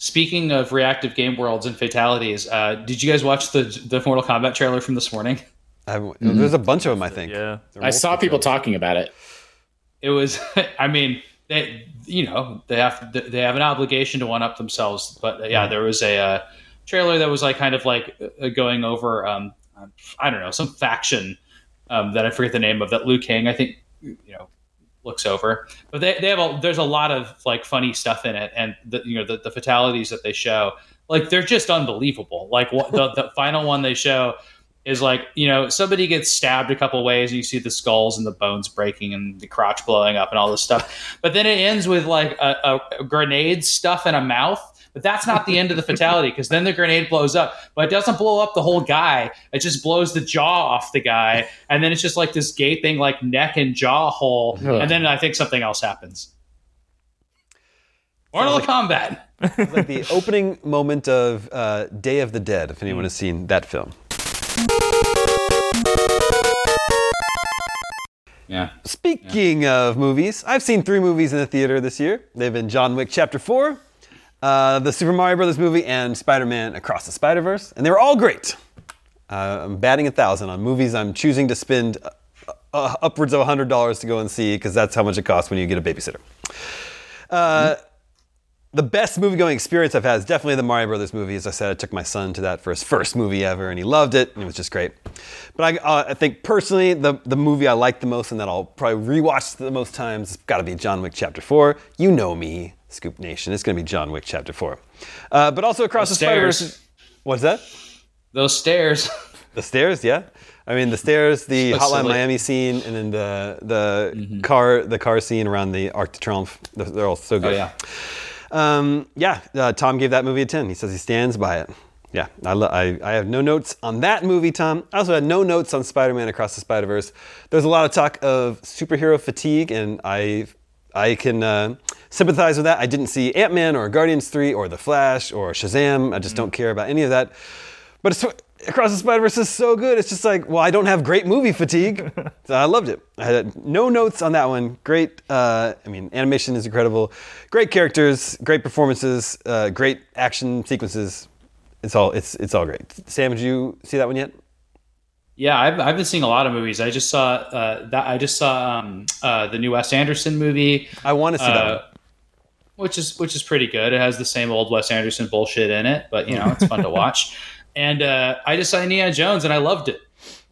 Speaking of reactive game worlds and fatalities, uh, did you guys watch the the Mortal Kombat trailer from this morning? I haven't- There's a bunch of them, I think. Yeah. I saw people trailers. talking about it. It was, I mean, they, you know, they have they have an obligation to one up themselves. But yeah, there was a uh, trailer that was like kind of like uh, going over, um, I don't know, some faction um, that I forget the name of that Liu Kang, I think, you know, looks over. But they, they have a, there's a lot of like funny stuff in it, and the you know the, the fatalities that they show, like they're just unbelievable. Like what, the the final one they show is like you know somebody gets stabbed a couple ways and you see the skulls and the bones breaking and the crotch blowing up and all this stuff but then it ends with like a, a, a grenade stuff in a mouth but that's not the end of the fatality because then the grenade blows up but it doesn't blow up the whole guy it just blows the jaw off the guy and then it's just like this gaping like neck and jaw hole Ugh. and then i think something else happens Mortal Kombat. It's like the opening moment of uh, Day of the Dead, if anyone has seen that film. Yeah. Speaking of movies, I've seen three movies in the theater this year. They've been John Wick Chapter 4, uh, the Super Mario Brothers movie, and Spider Man Across the Spider Verse. And they were all great. Uh, I'm batting a thousand on movies I'm choosing to spend uh, uh, upwards of $100 to go and see because that's how much it costs when you get a babysitter. Uh, the best movie going experience I've had is definitely the Mario Brothers movie. As I said, I took my son to that for his first movie ever, and he loved it, and it was just great. But I, I think personally, the, the movie I like the most and that I'll probably rewatch the most times has got to be John Wick Chapter 4. You know me, Scoop Nation. It's going to be John Wick Chapter 4. Uh, but also Across the Spider Verse. stairs. What's that? Those stairs. The stairs, yeah. I mean, the stairs, the Hotline silly. Miami scene, and then the the car the car scene around the Arc de Triomphe. They're, all so good. Oh good. yeah. Um, yeah, uh, Tom gave that movie a 10. He says he stands by it. Yeah, I, lo- I, I have no notes on that movie, Tom. I also had no notes on Spider Man Across the Spider Verse. There's a lot of talk of superhero fatigue, and I, I can uh, sympathize with that. I didn't see Ant Man or Guardians 3 or The Flash or Shazam. I just don't care about any of that. But Across the Spider Verse is so good. It's just like, well, I don't have great movie fatigue. so I loved it. I had no notes on that one. Great. Uh, I mean, animation is incredible. Great characters, great performances, uh, great action sequences. It's all it's it's all great. Sam, did you see that one yet? Yeah, I've, I've been seeing a lot of movies. I just saw uh, that. I just saw um, uh, the new Wes Anderson movie, I want to see that uh, one. which is which is pretty good. It has the same old Wes Anderson bullshit in it, but you know it's fun to watch. And uh, I just saw Indiana Jones, and I loved it.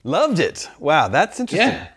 Loved it. Wow, that's interesting. Yeah,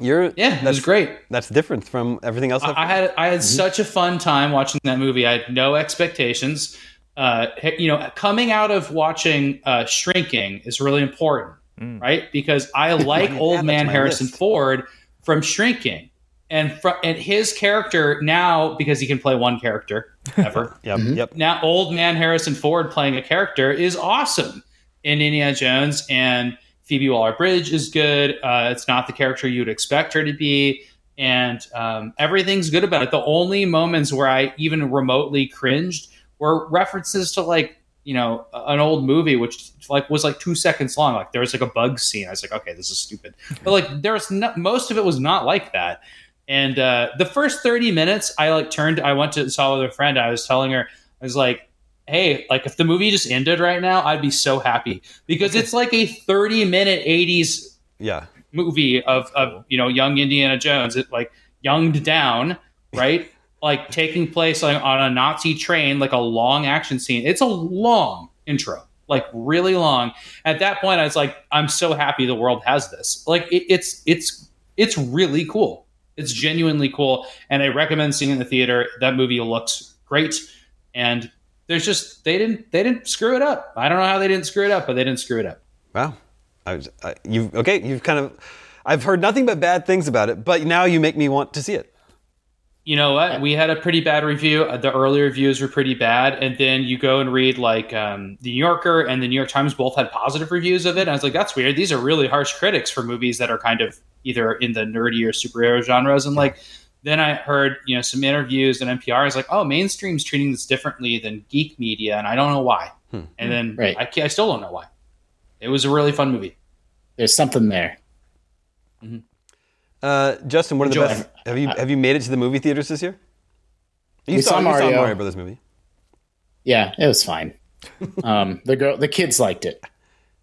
You're yeah, it that's was great. That's different from everything else. I've I had I had such a fun time watching that movie. I had no expectations. Uh, you know, coming out of watching uh, Shrinking is really important, right? Because I like old man Harrison list. Ford from Shrinking, and fr- and his character now because he can play one character ever. Yep, yep. now, old man Harrison Ford playing a character is awesome in Indiana Jones, and Phoebe Waller Bridge is good. Uh, it's not the character you'd expect her to be, and um, everything's good about it. The only moments where I even remotely cringed were references to like you know an old movie which like was like two seconds long. Like there was like a bug scene. I was like okay this is stupid. But like there's not most of it was not like that. And uh, the first 30 minutes i like turned i went to saw with a friend. I was telling her i was like hey, like if the movie just ended right now, I'd be so happy. Because it's like a 30 minute 80s Yeah. movie of, of you know young Indiana Jones, it like younged down, right? Like taking place like, on a Nazi train, like a long action scene. It's a long intro, like really long. At that point, I was like, I'm so happy the world has this. Like it, it's it's it's really cool. It's genuinely cool, and I recommend seeing it in the theater. That movie looks great, and there's just they didn't they didn't screw it up. I don't know how they didn't screw it up, but they didn't screw it up. Wow. I, was- I, you okay? You've kind of. I've heard nothing but bad things about it, but now you make me want to see it. You know what? We had a pretty bad review. Uh, The early reviews were pretty bad, and then you go and read like um, the New Yorker and the New York Times both had positive reviews of it. And I was like, that's weird. These are really harsh critics for movies that are kind of either in the nerdy or superhero genres. And like, then I heard you know some interviews and NPR. is like, oh, mainstream's treating this differently than geek media, and I don't know why. And then Right. I, I still don't know why. It was a really fun movie. There's something there. Uh, Justin, what are the Enjoy. best? Have you have you made it to the movie theaters this year? You We saw you saw Mario. Mario Brothers movie. Yeah, it was fine. um, the girl, the kids liked it.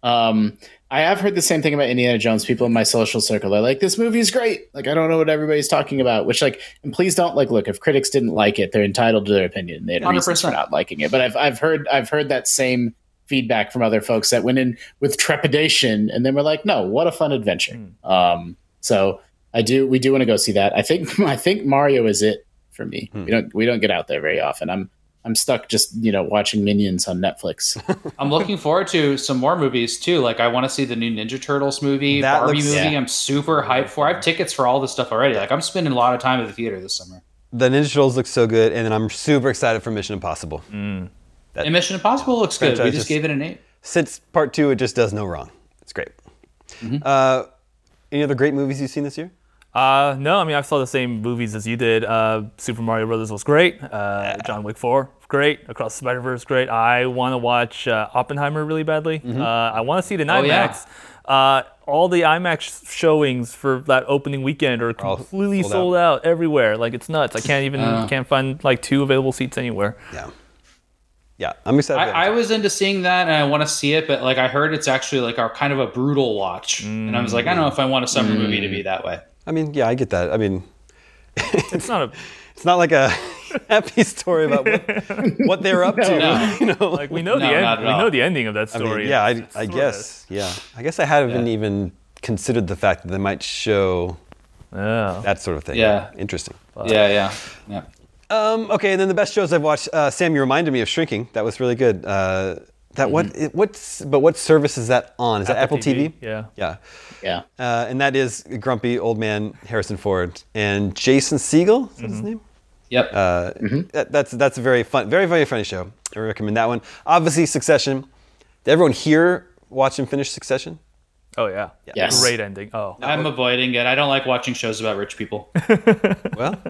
Um, I have heard the same thing about Indiana Jones. People in my social circle, they're like, "This movie is great." Like, I don't know what everybody's talking about. Which, like, and please don't like. Look, if critics didn't like it, they're entitled to their opinion. They had reasons for 100%. not liking it. But I've I've heard I've heard that same feedback from other folks that went in with trepidation and then were like, "No, what a fun adventure." Um, so I do. We do want to go see that. I think I think Mario is it for me. We don't we don't get out there very often. I'm I'm stuck just you know watching Minions on Netflix. I'm looking forward to some more movies too. Like I want to see the new Ninja Turtles movie, That Barbie looks- movie. Yeah. I'm super hyped for. I have tickets for all this stuff already. Like I'm spending a lot of time at the theater this summer. The Ninja Turtles look so good, and then I'm super excited for Mission Impossible. And Mission Impossible looks good. We just just- gave it an eight. Since part two, it just does no wrong. It's great. Mm-hmm. Uh, any other great movies you've seen this year? Uh, no, I mean I saw the same movies as you did. Uh, Super Mario Brothers was great. Uh, John Wick 4, great. Across the Spider Verse, great. I want to watch uh, Oppenheimer really badly. Uh, I want to see it in Oh, yeah. IMAX. Uh, all the IMAX showings for that opening weekend are completely sold sold, out. everywhere. Like it's nuts. I can't even Uh. can't find like two available seats anywhere. Yeah. Yeah, I'm excited. I, I was into seeing that, and I want to see it, but like I heard it's actually like a kind of a brutal watch, and I was like, I don't know if I want a summer movie to be that way. I mean, yeah, I get that. I mean, It's not a it's not like a happy story about what, what they're up to. No. You know, like we know No, the end. We know the ending of that I mean, story. yeah, I, I guess. Yeah, I guess I haven't even considered the fact that they might show Yeah. that sort of thing. Yeah. interesting. Yeah, yeah, yeah. Um, okay, and then the best shows I've watched. Uh, Sam, you reminded me of Shrinking. That was really good. Uh, that what? Mm-hmm. It, what's but what service is that on? Is that Apple TV? Yeah. Yeah. yeah, Uh, and that is grumpy old man Harrison Ford and Jason Segel. Is that his name? Yep. Uh, that, that's that's a very fun, very very funny show. I recommend that one. Obviously, Succession. Did everyone here watch and finish Succession? Oh yeah. Yes. Great ending. Oh. I'm avoiding it. I don't like watching shows about rich people. Well,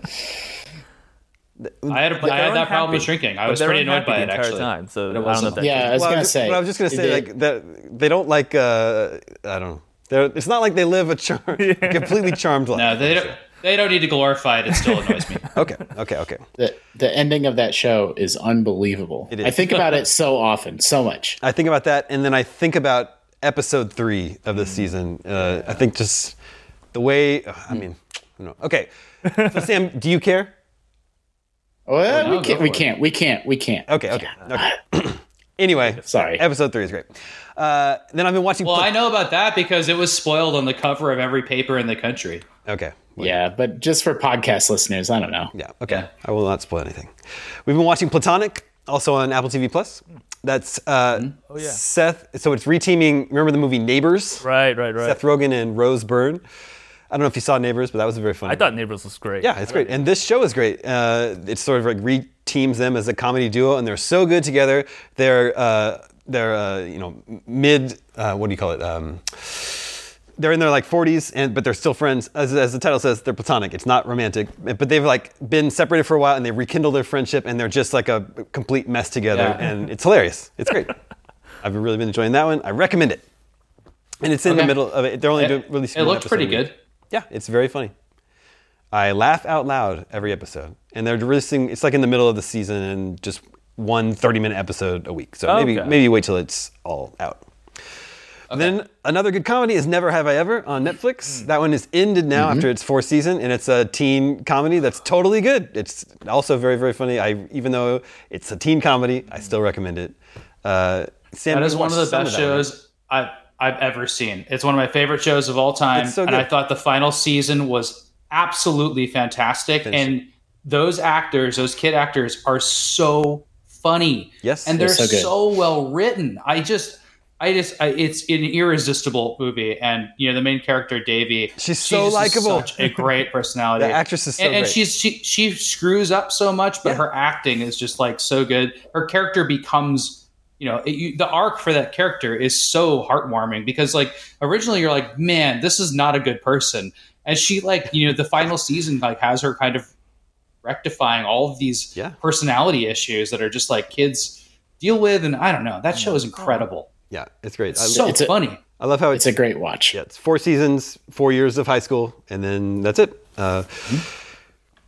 I had, a, I they're had that problem with shrinking. I was pretty annoyed by the it entire actually. time. So I it don't know wasn't. if that yeah. I was well, gonna just- say. but I was just gonna say did- like that. They don't like. Uh, I don't know. They're, it's not like they live a char- completely charmed life. No, they don't. They don't need to glorify it. It still annoys me. Okay, okay, okay. the the ending of that show is unbelievable. It is. I think about it so often, so much. I think about that, and then I think about episode three of the season. Uh, I think just the way. I mean, no. Okay. So Sam, do you care? Well, no, we can't. We can't. We can't. We can't. Okay, okay, okay. anyway, Sorry. Episode three is great. Uh, then I've been watching. Well, Pla- I know about that because it was spoiled on the cover of every paper in the country. Okay. Yeah, but just for podcast listeners, I don't know. Yeah. Okay. Yeah. I will not spoil anything. We've been watching Platonic, also on Apple TV Plus. That's uh, Oh, yeah. Seth. So it's reteaming. Remember the movie Neighbors? Right, right, right. Seth Rogen and Rose Byrne. I don't know if you saw Neighbors, but that was a very fun. I thought Neighbors was great. Yeah, it's great. And this show is great. Uh, it sort of like re-teams them as a comedy duo, and they're so good together. They're uh, they're uh, you know mid uh, what do you call it? Um, they're in their like 40s, and but they're still friends. As, as the title says, they're platonic. It's not romantic, but they've like been separated for a while, and they rekindle their friendship, and they're just like a complete mess together, Yeah. and it's hilarious. It's great. I've really been enjoying that one. I recommend it. And it's in the middle of it. They're only doing It, releasing. it looked pretty a week. good. Yeah, it's very funny. I laugh out loud every episode, and they're releasing. It's like in the middle of the season, and just one 30 minute episode a week. So maybe Okay. maybe wait till it's all out. Then another good comedy is Never Have I Ever on Netflix. That one is ended now after its fourth season, and it's a teen comedy that's totally good. It's also very very funny. I even though it's a teen comedy, I still recommend it. Uh, Sam, That you one of the some best that right? shows I've I've ever seen. It's one of my favorite shows of all time, It's so and I thought the final season was absolutely fantastic. Finish. And those actors, those kid actors, are so funny. Yes. and they're They're so so, well written. I just. I just, I, it's an irresistible movie, and you know the main character Devi. She's so likable. such a great personality. The actress is so and, and great. she's she she screws up so much, but Yeah. her acting is just like so good. Her character becomes, you know, it, you, the arc for that character is so heartwarming because like originally you're like, man, this is not a good person, and she like you know the final season like has her kind of rectifying all of these Yeah. personality issues that are just like kids deal with, and I don't know. That show is incredible. Yeah, it's great. I, So It's funny. I love how It's a great watch. Yeah, it's four seasons, four years of high school, and then that's it. Uh,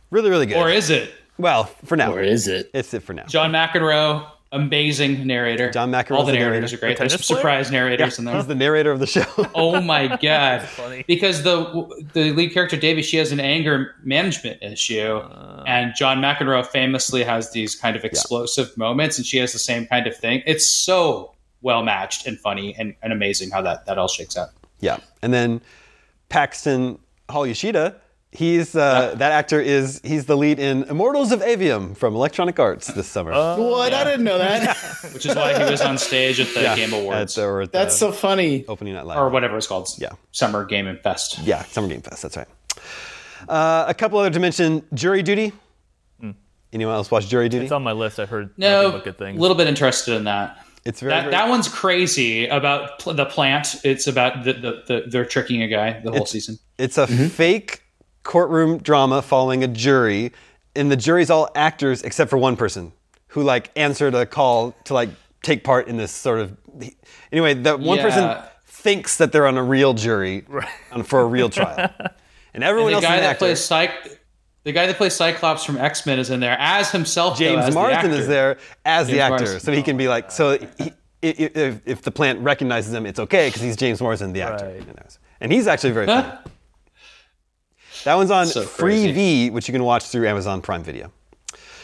really, really good. Or is it well, for now. Or is it? It's it for now. John McEnroe? Amazing narrator. John McEnroe's All the the narrators narrator. are great. The There's tennis surprise narrators in there. He's the narrator of the show. Oh my god! funny. Because the the lead character Devi, she has an anger management issue, and John McEnroe famously has these kind of explosive moments, and she has the same kind of thing. It's so well matched and funny and, and amazing how that that all shakes out. yeah, and then Paxton Hall Yoshida. He's uh, that actor is he's the lead in Immortals of Aveum from Electronic Arts this summer. What? I didn't know that. Which is why he was on stage at the Game At Awards the- or at the That's so funny. opening night live. or whatever it's called. Yeah. Summer Game and Fest. Yeah, Summer Game Fest. That's right. Uh, a couple other to mention: Jury Duty. Anyone else watch Jury Duty? It's on my list. I've heard nothing No, but good a little bit interested in that. It's very, That, very- that one's crazy about pl- the plant. It's about the, the, the they're tricking a guy the whole season. It's a fake courtroom drama following a jury, and the jury's all actors except for one person who like answered a call to like take part in this sort of. Anyway, that one person thinks that they're on a real jury on, for a real trial, and everyone the else is guy an that actor. plays Cyc- the guy that plays Cyclops from X Men is in there as himself. though, James as the Marsden actor. is there as the actor, Marsden. so he can be like, so he, if, if the plant recognizes him, it's okay because he's James Marsden, the actor, Right. and he's actually very funny. That one's on So Freevee, which you can watch through Amazon Prime Video.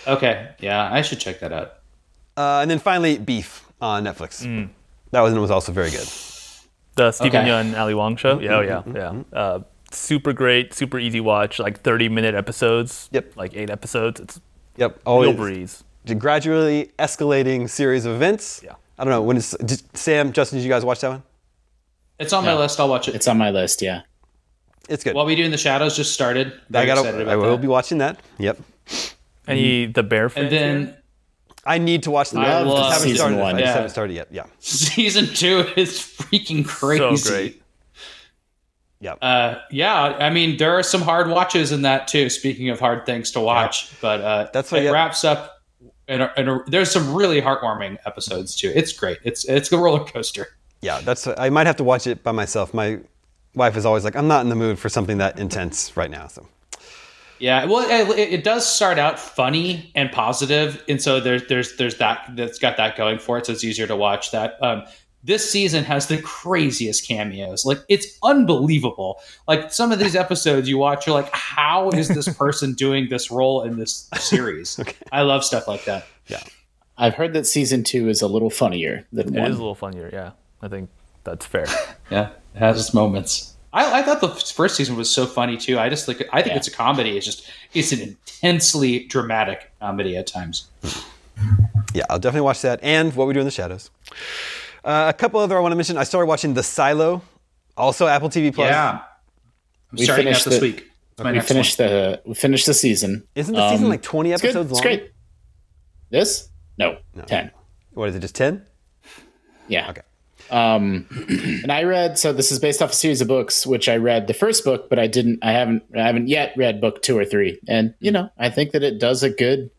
Okay, yeah, I should check that out. Uh, and then finally, Beef on Netflix. That one was also very good. The Stephen Okay. Yeun Ali Wong show. Yeah, oh yeah, Mm-hmm. yeah. Uh, super great, super easy watch. Like 30 minute episodes. Yep. Like eight episodes. It's Yep, real always breeze. a gradually escalating series of events. Yeah. I don't know when it's did, Sam, Justin. Did you guys watch that one? It's on my list. I'll watch it. It's on my list. Yeah. It's good. What we do in the shadows just started. I gotta. excited I will that. be watching that. Yep. Any the bear And then here? I need to watch the. I I love haven't season started. one. I just Yeah. haven't started yet. Yeah. season two is freaking crazy. so great. Yeah. Uh, yeah, I mean there are some hard watches in that too. Speaking of hard things to watch, but uh, That's what- it yeah. wraps up. And, and there's some really heartwarming episodes too. It's great. It's it's a roller coaster. yeah. That's. I might have to watch it by myself. My wife is always like, I'm not in the mood for something that intense right now. So. Yeah, well, it, it does start out funny and positive, and so there's there's there's that that's got that going for it. So it's easier to watch that. Um, this season has the craziest cameos. Like it's unbelievable. Like some of these episodes you watch, you're like, how is this person doing this role in this series? I love stuff like that. Yeah, I've heard that season two is a little funnier than It one. is a little funnier. Yeah, I think that's fair. Yeah, it has its moments. I, I thought the first season was so funny too. I just like I think Yeah. it's a comedy. It's just it's an intensely dramatic comedy at times. Yeah, I'll definitely watch that. And What We Do in the Shadows. Uh, a couple other I want to mention. I started watching The Silo, also Apple TV Plus. Yeah. I'm We starting that finished this the- week. We next finished the we finished the season. Isn't the season Um, like 20 It's good. episodes It's long? great. This? No, ten. What is it? Just 10? Yeah. Okay. Um, and I read. So this is based off a series of books, which I read the first book, but I didn't. I haven't. I haven't yet read book two or three. And you know, I think that it does a good.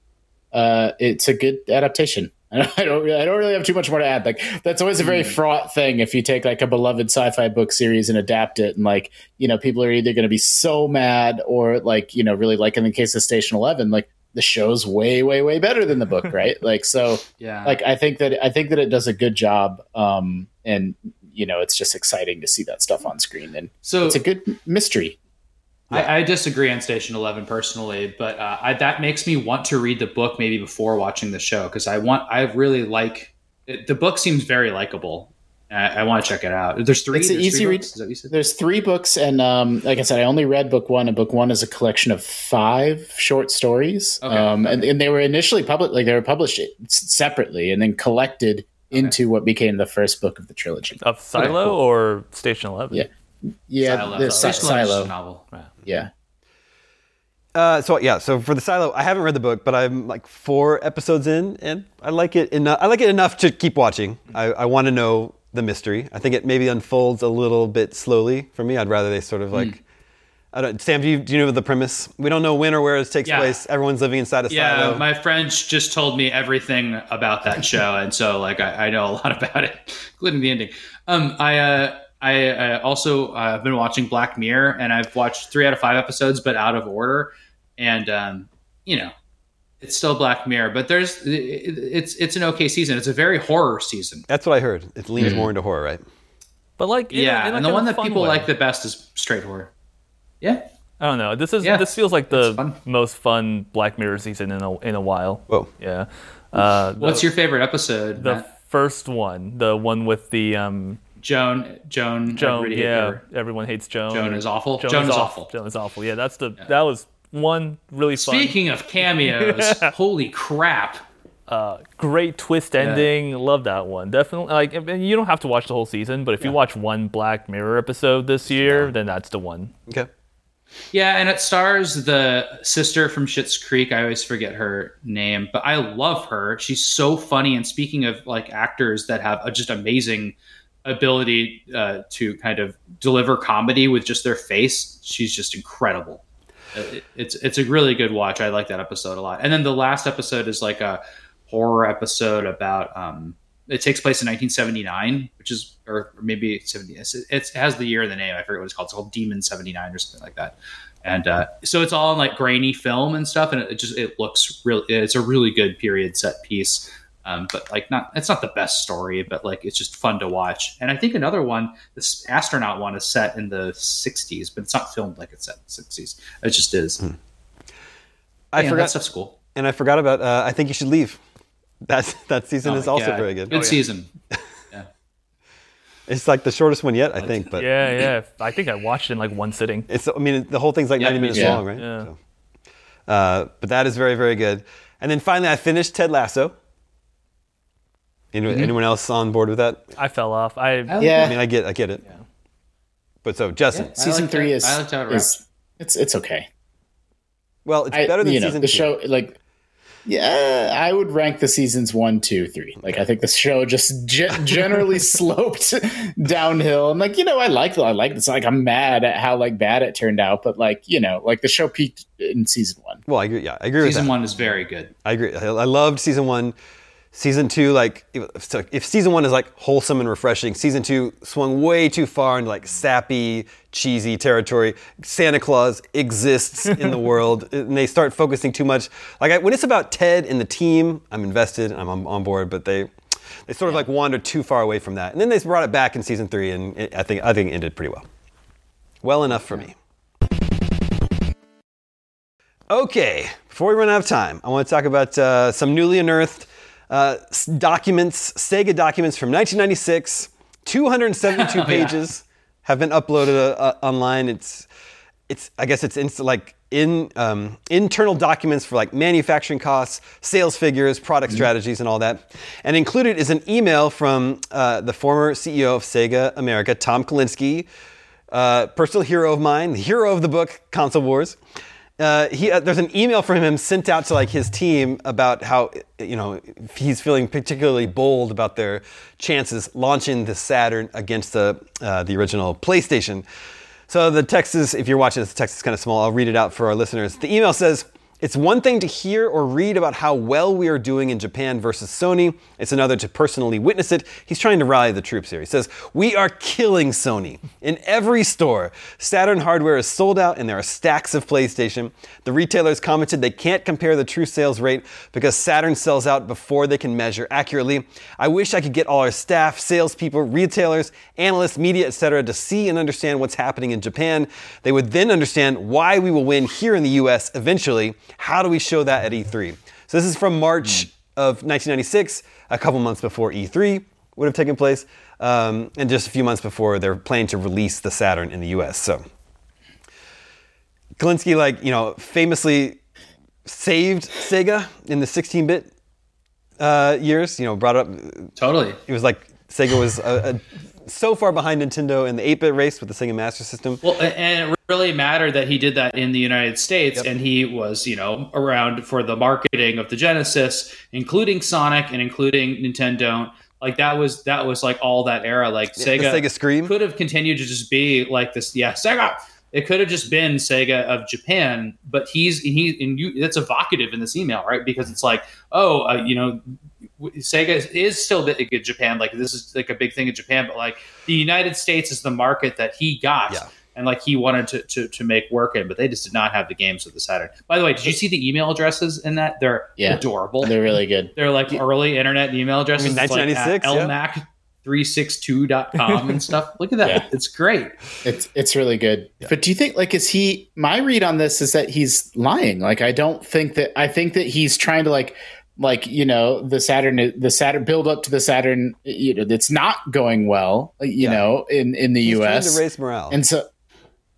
Uh, it's a good adaptation. I don't. Really, I don't really have too much more to add. Like that's always a very fraught thing if you take like a beloved sci-fi book series and adapt it, and like you know, people are either going to be so mad or like you know, really like in the case of Station Eleven, like the show's way, way, way better than the book, right? like so, Yeah. like I think that I think that it does a good job, um, and you know, it's just exciting to see that stuff on screen, and so it's a good mystery. I, I disagree on Station Eleven personally, but uh, I, that makes me want to read the book maybe before watching the show because I want I really like it, the book seems very likable. I, I want to check it out. There's three. It's an easy three read. books? Is that what you said? There's three books, and um, like I said, I only read book one, and book one is a collection of five short stories. Okay, um, and, okay. and they were initially public, like they were published separately, and then collected into what became the first book of the trilogy. Of Silo cool. or Station Eleven? Yeah. Yeah, Silo. the si- Station Eleven's just a silo. novel. Yeah, Uh, so yeah, so for the silo, I haven't read the book, but I'm like four episodes in, and I like it enough. I like it enough to keep watching. I, I want to know the mystery. I think it maybe unfolds a little bit slowly for me. I'd rather they sort of like. I don't, Sam, do you, do you know the premise? We don't know when or where it takes Yeah. place. Everyone's living inside a Yeah, silo. my friends just told me everything about that show, and so like I, I know a lot about it, including the ending. Um, I uh, I uh, also uh, have been watching Black Mirror, and I've watched three out of five episodes, but out of order. And um, you know, it's still Black Mirror, but there's it's it's an okay season. It's a very horror season. That's what I heard. It leans more into horror, right? But like, in a- yeah, like and the one that people way. like the best is straight horror. Yeah, I don't know. This is Yeah, this feels like the fun. most fun Black Mirror season in a in a while. Whoa. Yeah. Uh, what's your favorite episode? the Matt? first one, the one with the um, Joan, Joan, Joan? Yeah, her. everyone hates Joan. Joan is awful. Joan, Joan is is awful. awful. Joan is awful. Yeah, that's the that was one really fun. Speaking of cameos, holy crap! great twist ending. Love that one. Definitely. Like, and you don't have to watch the whole season, but if you watch one Black Mirror episode this year, then that's the one. Okay. Yeah, and it stars the sister from Schitt's Creek. I always forget her name, but I love her. She's so funny. And speaking of like actors that have a just amazing ability uh, to kind of deliver comedy with just their face, she's just incredible. It- It's it's a really good watch. I like that episode a lot. And then the last episode is like a horror episode about. Um, it takes place in 1979, which is or maybe 70. It's, it has the year in the name. I forget what it's called. It's called Demon 79 or something like that. And uh, so it's all in like grainy film and stuff, and it just it looks really. It's a really good period set piece. Um, but like not it's not the best story, but like it's just fun to watch. And I think another one, this astronaut one, is set in the 60s, but it's not filmed like it's set in the 60s. It just is. I Yeah, forgot, that stuff's cool. and I forgot about. Uh, I think you should leave. That that season Oh is also God. very good. Good season. yeah. It's like the shortest one yet, I think. But Yeah, yeah. I think I watched it in like one sitting. It's, I mean, the whole thing's like Yeah, 90 minutes too. long, right? Yeah. So, uh, but that is very, very good. And then finally, I finished Ted Lasso. Anyone, Mm-hmm. anyone else on board with that? I fell off. I yeah. I mean, I get, I get it. But so, Justin, I season like three that- is, I liked how it is it's it's okay. well, it's I, better than you know season the two. show like yeah i would rank the seasons one two three like i think the show just ge- generally sloped downhill i'm like you know i like i like it's like i'm mad at how like bad it turned out but like you know like the show peaked in season one Well, I agree. Yeah, I agree with Season that. one is very good. I agree. I, I loved season one. Season two, like, if, if season one is like wholesome and refreshing, season two swung way too far into like sappy, cheesy territory. Santa Claus exists in the world, and they start focusing too much. Like, I, when it's about Ted and the team, I'm invested, I'm on, on board, but they. They sort of like wandered too far away from that, and then they brought it back in season three, and it, I think I think it ended pretty well. Well enough for me. Okay, before we run out of time, I want to talk about uh, some newly unearthed uh, documents, Sega documents from 1996. 272 pages have been uploaded uh, uh, online. It's, it's, I guess it's inst- like in um, internal documents for like manufacturing costs, sales figures, product strategies, and all that. And included is an email from uh, the former CEO of Sega America, Tom Kalinske, uh, personal hero of mine, the hero of the book Console Wars. Uh, he, uh, there's an email from him sent out to like his team about how you know he's feeling particularly bold about their chances launching the Saturn against the uh, the original PlayStation. So the text is, if you're watching this, the text is kind of small. I'll read it out for our listeners. The email says, It's one thing to hear or read about how well we are doing in Japan versus Sony. It's another to personally witness it. He's trying to rally the troops here. He says, We are killing Sony. In every store, Saturn hardware is sold out and there are stacks of PlayStation. The retailers commented they can't compare the true sales rate because Saturn sells out before they can measure accurately. I wish I could get all our staff, salespeople, retailers, analysts, media, etc., to see and understand what's happening in Japan. They would then understand why we will win here in the US eventually. How do we show that at E3? So this is from March of 1996, a couple months before E3 would have taken place, um, and just a few months before they're planning to release the Saturn in the US. So Kalinske, like, you know, famously saved Sega in the 16 bit uh, years, you know, brought up, Totally. it was like Sega was uh, uh, so far behind Nintendo in the 8 bit race with the Sega Master System. Well, and it really mattered that he did that in the United States, and he was, you know, around for the marketing of the Genesis, including Sonic and including Nintendo. Like that was that was like all that era. Like the Sega, Sega Scream. could have continued to just be like this. Yeah, Sega. It could have just been Sega of Japan, but he's he and you. That's evocative in this email, right? Because it's like, oh, uh, you know, Sega is, is still big in Japan. Like this is like a big thing in Japan, but like the United States is the market that he got, Yeah. and like he wanted to, to to make work in, but they just did not have the games with the Saturn. By the way, did you see the email addresses in that? They're Yeah. adorable. They're really good. They're like early internet email addresses. I mean, It's like at 1996, yeah. lmac362.com and stuff. Look at that. Yeah. It's great. It's it's really good. But do you think like is he my read on this is that he's lying? Like I don't think that I think that he's trying to like like you know the Saturn the Saturn build up to the Saturn you know it's not going well uh, you Yeah. know in in the He's US to raise morale. and so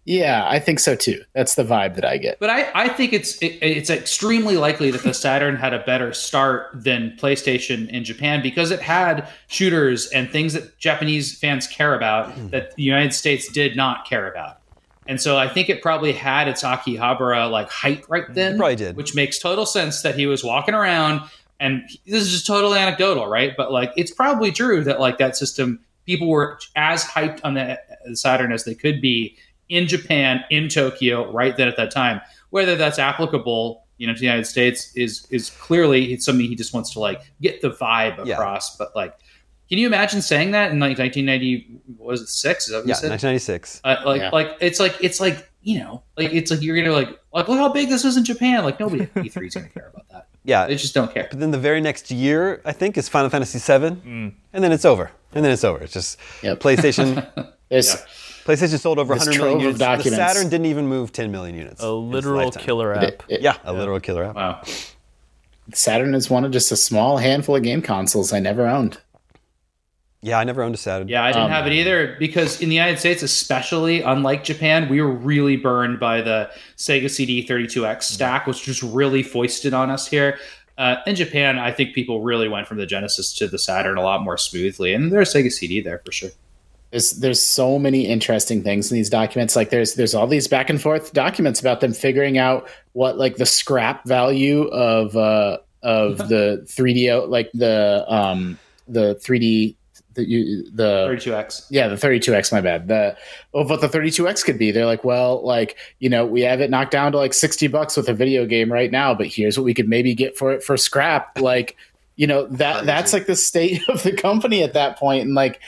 yeah I think so too. That's the vibe that I get. But I, I think it's it, it's extremely likely that the Saturn had a better start than PlayStation in Japan because it had shooters and things that Japanese fans care about hmm. that the United States did not care about. And so I think it probably had its Akihabara like height right mm, then. probably did. Which makes total sense that he was walking around and this is just totally anecdotal, right? But like it's probably true that like that system people were as hyped on the Saturn as they could be in Japan, in Tokyo, right then at that time. Whether that's applicable, you know, to the United States is is clearly it's something he just wants to like get the vibe Yeah. across. But like, can you imagine saying that in like 1990? Was it six? Is that what yeah, you said? 1996. Uh, like, Yeah. like it's like it's like you know, like it's like you're gonna like like look how big this is in Japan. Like nobody at E3 is gonna care about that. Yeah, They just don't care. But then the very next year, I think, is Final Fantasy VII, and then it's over. And then it's over. It's just Yep. PlayStation. There's PlayStation sold over This 100 trove million of units. The. Saturn didn't even move 10 million units. A literal killer app. it- it- Yeah, a literal killer app. Wow. Saturn is one of just a small handful of game consoles I never owned. Yeah, I never owned a Saturn. Yeah, I didn't Um, have it either because in the United States, especially unlike Japan, we were really burned by the Sega CD 32X stack, which was really foisted on us here. Uh, in Japan, I think people really went from the Genesis to the Saturn a lot more smoothly, and there's Sega CD there for sure. There's there's so many interesting things in these documents. Like there's there's all these back and forth documents about them figuring out what like the scrap value of uh of the 3D like the um the 3D the you the 32X. yeah the 32x my bad. The of what the 32x could be. They're like well like you know we have it knocked down to like 60 bucks with a video game right now but here's what we could maybe get for it for scrap. Like you know that that's like the state of the company at that point and like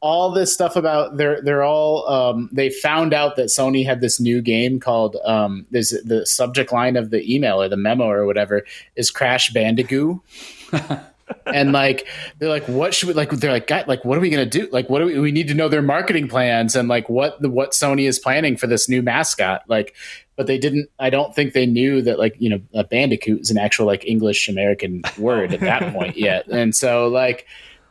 all this stuff about they're they're all um they found out that sony had this new game called um there's the subject line of the email or the memo or whatever is crash bandicoot and like they're like what should we like they're like God, like what are we gonna do? Like what do we we need to know their marketing plans and like what the what sony is planning for this new mascot. Like but they didn't i don't think they knew that like you know a bandicoot is an actual like english american word at that point yet. And so like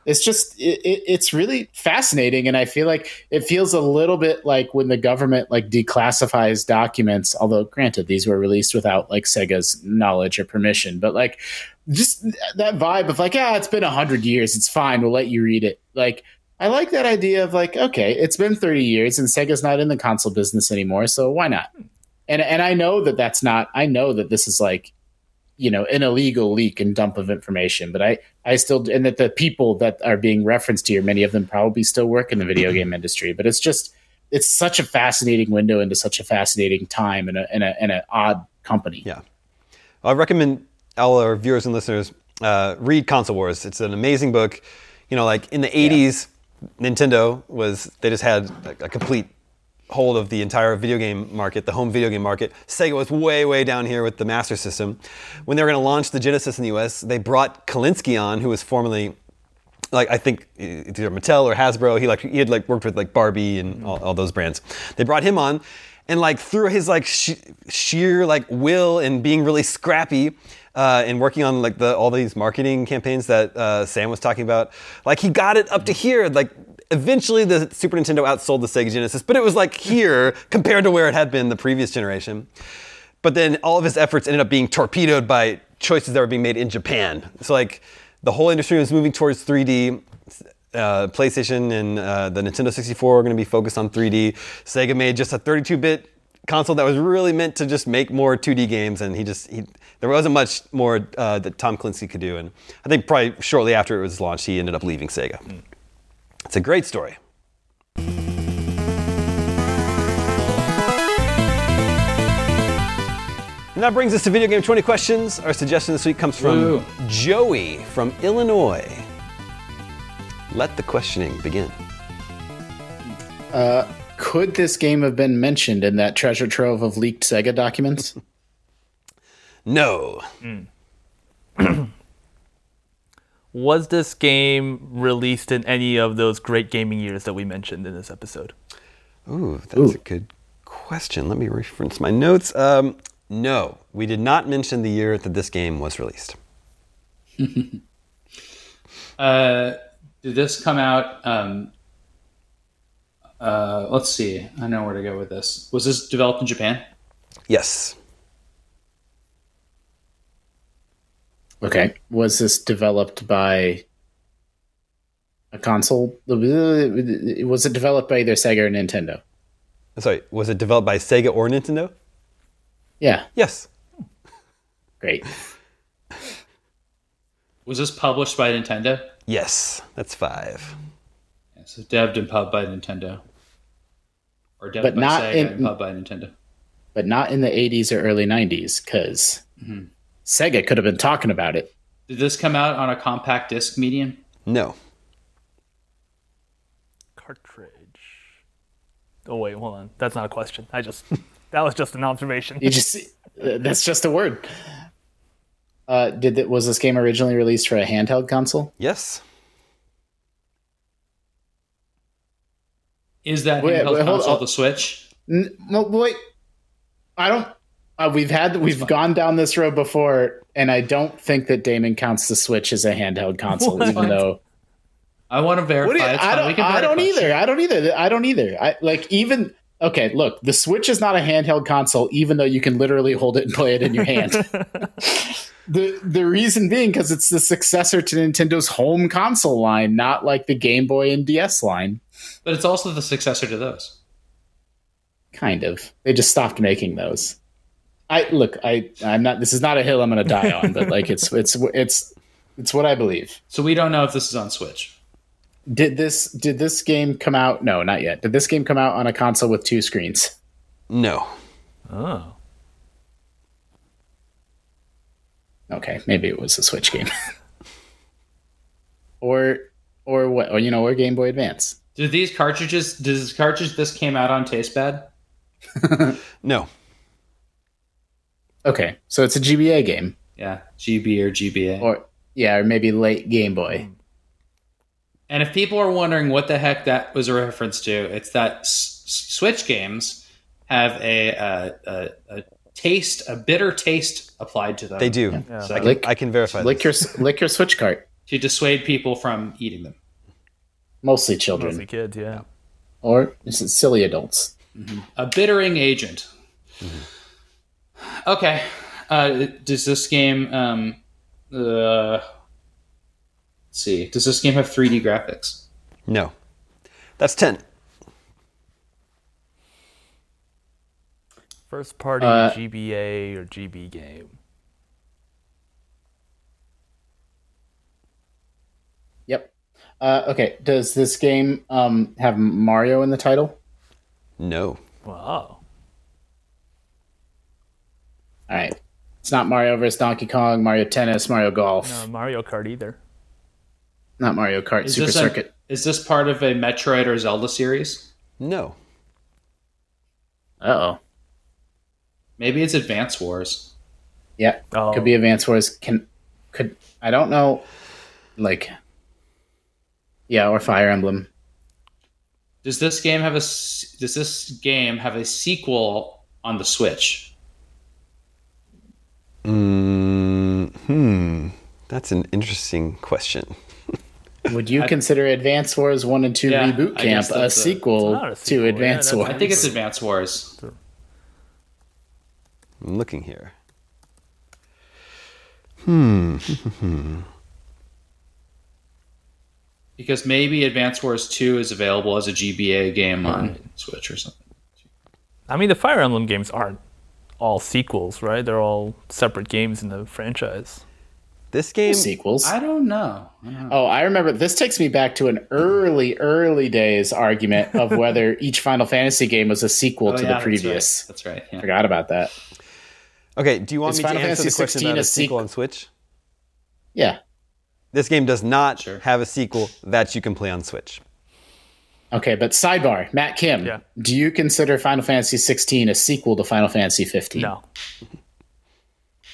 it's just it, it, it's really fascinating and i feel like it feels a little bit like when the government like declassifies documents although granted these were released without like sega's knowledge or permission but like just that vibe of like ah it's been a hundred years it's fine we'll let you read it. Like i like that idea of like okay it's been 30 years and sega's not in the console business anymore so why not? And and i know that that's not i know that this is like you know an illegal leak and dump of information but i i still and that the people that are being referenced here many of them probably still work in the video game industry but it's just it's such a fascinating window into such a fascinating time and a and a, and an odd company Yeah. I recommend all our viewers and listeners uh, read Console Wars. It's an amazing book. You know, like in the '80s, Nintendo was they just had a, a complete hold of the entire video game market, the home video game market. Sega was way, way down here with the Master System. When they were going to launch the Genesis in the US, they brought Kalinske on, who was formerly, like I think either Mattel or Hasbro. He like he had like worked with like Barbie and all, all those brands. They brought him on, and like through his like sh- sheer like will and being really scrappy. Uh, and working on like the all these marketing campaigns that uh, Sam was talking about, like he got it up to here. Like eventually the Super Nintendo outsold the Sega Genesis, but it was like here compared to where it had been the previous generation. But then all of his efforts ended up being torpedoed by choices that were being made in Japan. So like the whole industry was moving towards 3D. Uh, PlayStation and uh, the Nintendo 64 are going to be focused on 3D. Sega made just a 32-bit console that was really meant to just make more 2D games, and he just he, there wasn't much more uh, that Tom Kalinske could do. And I think probably shortly after it was launched, he ended up leaving Sega. It's a great story. And that brings us to Video Game 20 questions. Our suggestion this week comes from Woo. Joey from Illinois. Let the questioning begin. Uh, could this game have been mentioned in that treasure trove of leaked Sega documents? No. Hmm. Was this game released in any of those great gaming years that we mentioned in this episode? Ooh, that's a good question. Let me reference my notes. Um, no, we did not mention the year that this game was released. Uh, did this come out? Um, uh, let's see. I know where to go with this. Was this developed in Japan? Yes. Okay. Was this developed by a console? Was it developed by either Sega or Nintendo? Sorry, was it developed by Sega or Nintendo? Yeah. Yes. Great. Was this published by Nintendo? Yes. That's five. Yeah, so debbed and pub by Nintendo, or debbed But by not Sega in- and pub by Nintendo. But not in the 80s or early 90s, because mm-hmm. Sega could have been talking about it. Did this come out on a compact disc medium? No. Cartridge. Oh wait, hold on. That's not a question. I just that was just an observation. You just uh, that's just a word. Uh, did it, was this game originally released for a handheld console? Yes. Is that Wait, handheld wait, hold console on. the Switch? N- no, wait. I don't. Uh, we've had we've gone down this road before, and I don't think that Daemon counts the Switch as a handheld console, What? even though. I want to verify. What you- I don't. can I don't either. I don't either. I don't either. I like even. Okay, look, the Switch is not a handheld console, even though you can literally hold it and play it in your hand. the The reason being because it's the successor to Nintendo's home console line, not like the Game Boy and DS line. But it's also the successor to those. Kind of. They just stopped making those. I look. I. I'm not. This is not a hill I'm going to die on, but like it's it's it's it's what I believe. So we don't know if this is on Switch. Did this did this game come out? No, not yet. Did this game come out on a console with two screens? No. Oh. Okay, maybe it was a Switch game. or or what? Or you know, or Game Boy Advance. Did these cartridges? Does this cartridge this came out on taste bad? No. Okay, so it's a GBA game, Yeah, GB or GBA. or yeah, or maybe late Game Boy. And if people are wondering what the heck that was a reference to, it's that S- S- Switch games have a, uh, a, a taste, a bitter taste applied to them. They do. Yeah. So I, can, Lick- I can verify Lick this. your lick your Switch cart. to dissuade people from eating them. Mostly children, Mostly kids, yeah. or is it silly adults? A bittering agent. Okay. Uh, does this game? Um, uh, let's see. Does this game have 3D graphics? No. That's 10. First party Uh, GBA or GB game. Yep. Uh, okay. Does this game um, have Mario in the title? No. Wow. All right. It's not Mario versus Donkey Kong, Mario Tennis, Mario Golf, Uh, Mario Kart either. not Mario Kart Is Super this, a, Circuit. is this part of a Metroid or Zelda series? No. Uh oh. Maybe it's Advance Wars. Yeah, Oh. could be Advance Wars. Can could I don't know, like, yeah, or Fire Emblem. Does this game have a s- Does this game have a sequel on the Switch? Mm, hmm. That's an interesting question. Would you consider Advance Wars One and Two Yeah, Reboot Camp a a- sequel, a sequel, to yeah, Advance that's- Wars? I think it's Advance Wars. I'm looking here. Hmm. Because maybe Advance Wars 2 is available as a GBA game on Switch or something. I mean, the Fire Emblem games aren't all sequels, right? They're all separate games in the franchise. This game. sequels. I don't know. I don't know. Oh, I remember. This takes me back to an early, early days argument of whether each Final Fantasy game was a sequel Oh, to yeah, the that's previous. right. That's right. yeah. Forgot about that. Okay, do you want Is me to Final answer Fantasy the question 16 about a a sequel sequel? on Switch? Yeah. This game does not Sure. have a sequel that you can play on Switch. Okay, but sidebar, Matt Kim. Yeah. Do you consider Final Fantasy 16 a sequel to Final Fantasy 15? No.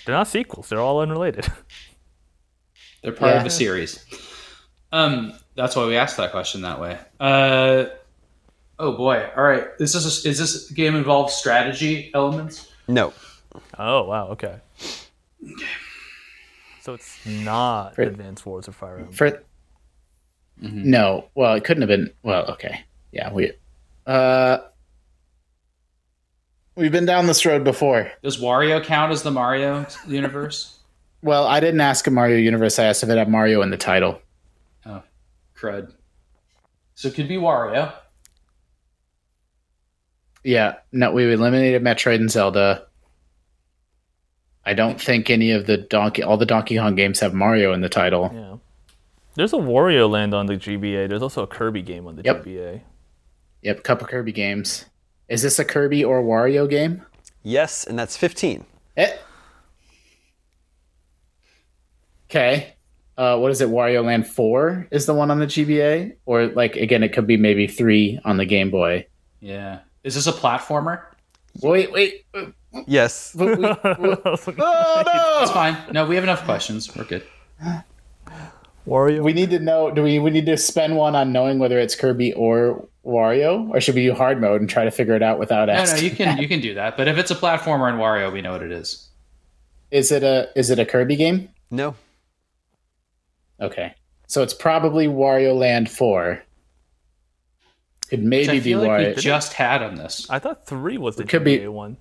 They're not sequels. They're all unrelated. They're part Yeah. of a series. Um, that's why we asked that question that way. Uh, oh boy! All right, is this a, is this game involve strategy elements? No. Oh wow. Okay. So it's not For- Advanced Wars or Fire Emblem. For No. Well, it couldn't have been well, okay. Yeah, we uh We've been down this road before. Does Wario count as the Mario universe? Well, I didn't ask a Mario universe. I asked if it had Mario in the title. oh, crud! So it could be Wario. Yeah, no, we eliminated Metroid and Zelda. I don't think any of the Donkey, all the Donkey Kong games have Mario in the title. Yeah. There's a Wario Land on the GBA. There's also a Kirby game on the Yep. GBA. Yep, a couple Kirby games. Is this a Kirby or Wario game? Yes, and that's 15. Eh. Okay. Uh, what is it? Wario Land 4 is the one on the GBA? Or, like, again, it could be maybe 3 on the Game Boy. Yeah. Is this a platformer? Wait, wait. Yes. we- we- oh, It's fine. No, we have enough questions. We're good. Wario. We need to know. Do we, we need to spend one on knowing whether it's Kirby or Wario? Or should we do hard mode and try to figure it out without No, no, you can you can do that. But if it's a platformer in Wario, we know what it is. Is it a is it a Kirby game? No. Okay. So it's probably Wario Land 4. Could Which maybe I be feel like we just had on this. I thought three was the It could GBA be- one.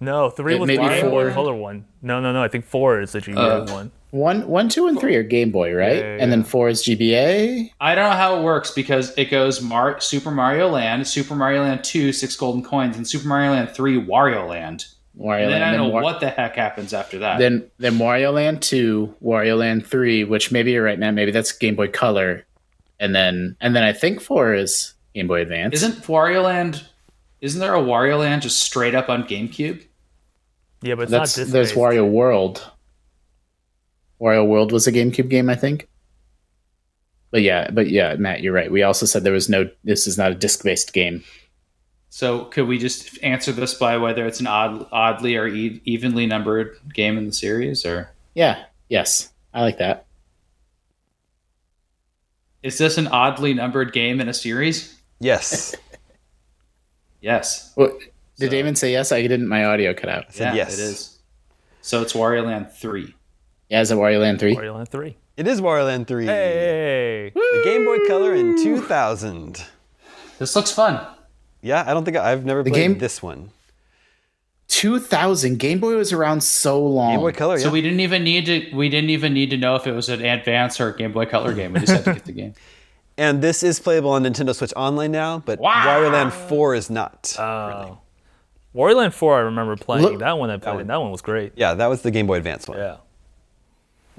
No, three It was may the be Game Boy four. Color one. No, no, no. I think four is the GBA Uh, one. One, one, two, and three are Game Boy, right? Yeah, yeah, And then four is GBA. I don't know how it works because it goes Mar- Super Mario Land, Super Mario Land 2, six golden coins, and Super Mario Land 3, Wario Land. Wario And then I don't know Wa- what the heck happens after that. Then then Wario Land two, Wario Land three, which maybe you're right now. Maybe that's Game Boy Color, and then and then I think four is Game Boy Advance. isn't Wario Land? Isn't there a Wario Land just straight up on GameCube? Yeah, but it's that's not there's. Wario World. Wario World was a GameCube game, I think. But yeah, but yeah, Matt, you're right. We also said there was no. This is not a disc based game. So could we just answer this by whether it's an odd, oddly or e- evenly numbered game in the series, or Yeah. Yes, I like that. is this an oddly numbered game in a series? Yes. Yes. Well, did So- Daemon say yes? I didn't. My audio cut out. said yeah, yes. it is. So it's Wario Land 3. Yeah, is it Wario Land three? Wario Land three. It is Wario Land 3. Hey. The Game Boy Color in 2000. This looks fun. Yeah, I don't think I, I've never played game- this one. Two thousand. Game Boy was around so long. Game Boy Color, yeah. So we didn't even need to. We didn't even need to know if it was an Advance or a Game Boy Color game. We just had to get the game. and this is playable on Nintendo Switch Online now, but Wow. Wario Land 4 is not. Oh. Wario Land four. I remember playing Look- that one. I played. one. That one was great. yeah, that was the Game Boy Advance one. Yeah.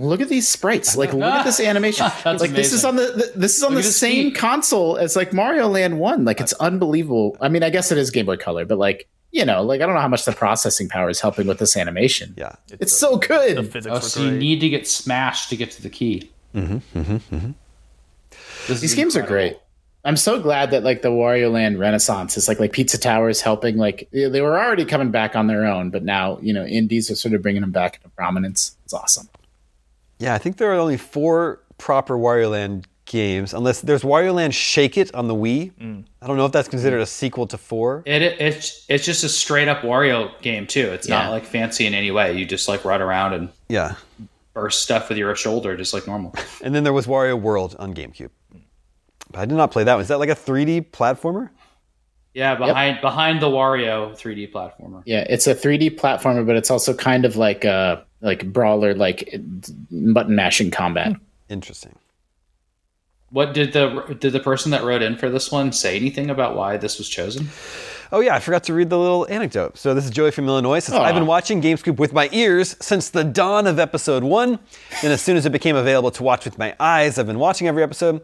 Look at these sprites. Like, look at this animation. That's like, this is on the, the this is on Look the same feet. console as like Mario Land One. Like, it's unbelievable. I mean, I guess it is Game Boy Color, but like, you know, like I don't know how much the processing power is helping with this animation. Yeah. It's so The good. physics Oh, so you need to get smashed to get to the key. Mm-hmm. Mm-hmm. These games are great. I'm so glad that like the Wario Land Renaissance is like like Pizza Tower is helping. Like they they were already coming back on their own, but now you know indies are sort of bringing them back into prominence. It's awesome. Yeah, I think there are only four proper Wario Land games, unless there's Wario Land Shake It on the Wii. Mm. I don't know if that's considered mm. a sequel to four. It, it it's it's just a straight up Wario game too. It's Yeah. not like fancy in any way. You just like run around and Yeah. burst stuff with your shoulder just like normal. And then there was Wario World on GameCube. But I did not play that one. Is that like a 3D platformer? Yeah, behind behind the Wario 3D platformer. Yeah, it's a 3D platformer, but it's also kind of like a like brawler, like button mashing combat. Interesting. What did the did the person that wrote in for this one say anything about why this was chosen? Oh yeah, I forgot to read the little anecdote. So this is Joey from Illinois. Says, I've been watching GameScoop with my ears since the dawn of episode one. and as soon as it became available to watch with my eyes, I've been watching every episode.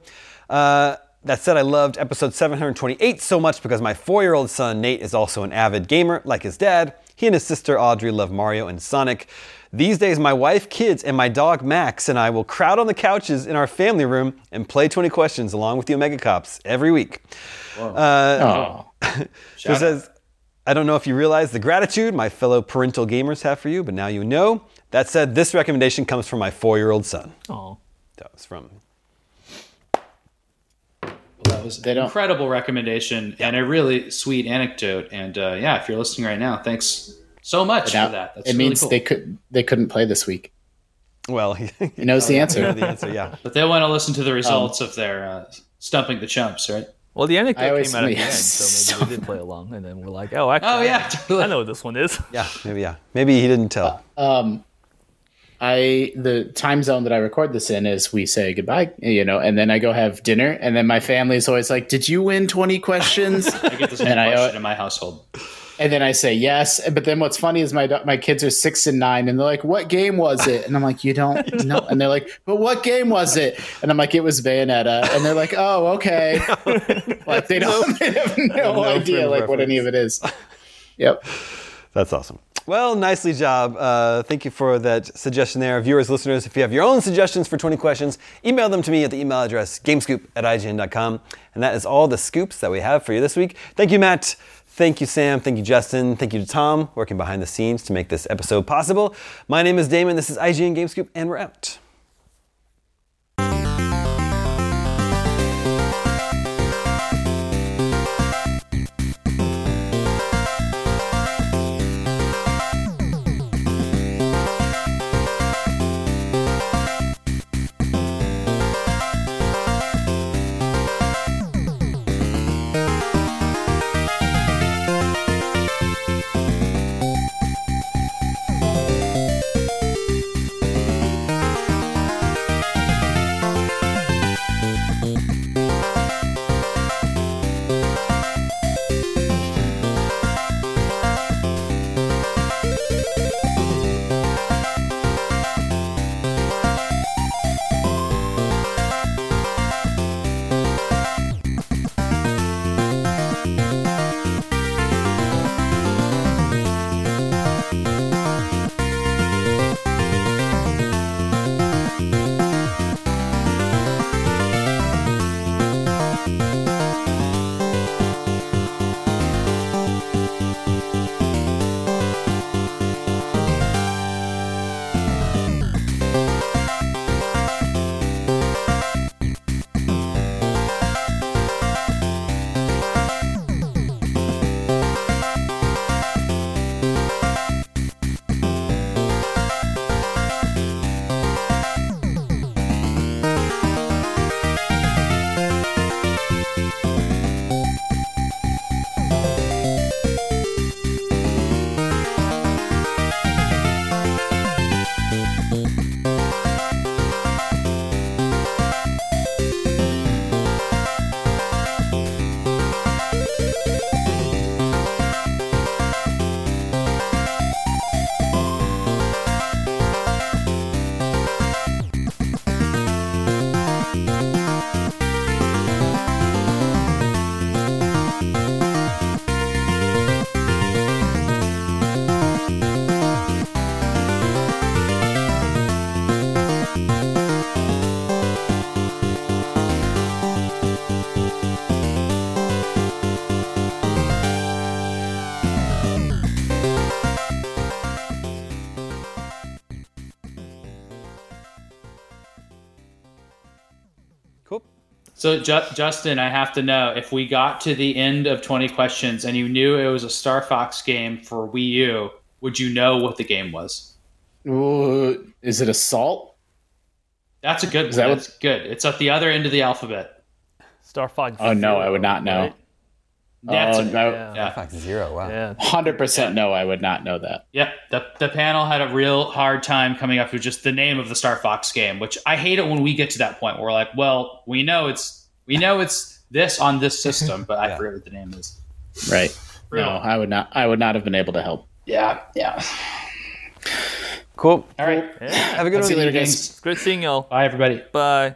Uh, that said, I loved episode 728 so much because my four-year-old son Nate is also an avid gamer, like his dad. He and his sister Audrey love Mario and Sonic. These days, my wife, kids, and my dog Max and I will crowd on the couches in our family room and play 20 questions along with the Omega Cops every week. Oh, So it says, I don't know if you realize the gratitude my fellow parental gamers have for you, but now you know. That said, this recommendation comes from my four year old son. Aw. That was from. That was an incredible recommendation and a really sweet anecdote. And uh, yeah, if you're listening right now, thanks so much now for that. That's it really means cool. they could they couldn't play this week. Well, he, He knows the know answer. the answer, yeah. but they want to listen to the Um, results of their uh, stumping the chumps, right? Well, the I anecdote always- came out at the end, so maybe they did play along, and then we're like, oh, actually, Oh yeah, totally. I know what this one is. Yeah, maybe, yeah. Maybe he didn't tell. Um, I the time zone that I record this in is we say goodbye, you know, and then I go have dinner, and then my family is always like, "Did you win twenty questions?" I get this And I- question in my household. And then I say yes, but then what's funny is my my kids are six and nine, and they're like, "What game was it?" And I'm like, "You don't know," and they're like, "But what game was it?" And I'm like, "It was Bayonetta," and they're like, "Oh, okay." like they don't they have no, No idea like what any of it is. Yep. That's awesome. Well, nicely job. Uh, thank you for that suggestion there. Viewers, listeners, if you have your own suggestions for 20 questions, email them to me at the email address gamescoop at ign.com. And that is all the scoops that we have for you this week. Thank you, Matt. Thank you, Sam. Thank you, Justin. Thank you to Tom, working behind the scenes to make this episode possible. My name is Daemon. This is IGN Gamescoop, and we're out. So, Ju- Justin, I have to know if we got to the end of 20 questions and you knew it was a Star Fox game for Wii U, would you know what the game was? Ooh, is it assault? That's a good. Is that what- That's good. It's at the other end of the alphabet. Star Fox. Oh no, I would not know. right? That's oh a- no, Yeah. yeah. Zero. Wow. Yeah. hundred percent no, I would not know that. Yep. The, the panel had a real hard time coming up with just the name of the Star Fox game, which I hate it when we get to that point where we're like, well, we know it's we know it's this on this system, but I Yeah. forget what the name is. Right? Real. No, I would not. I would not have been able to help. Yeah. Yeah. Cool. All right. Yeah. Have a good See you later, guys. Thanks. Great seeing y'all. Bye, everybody. Bye.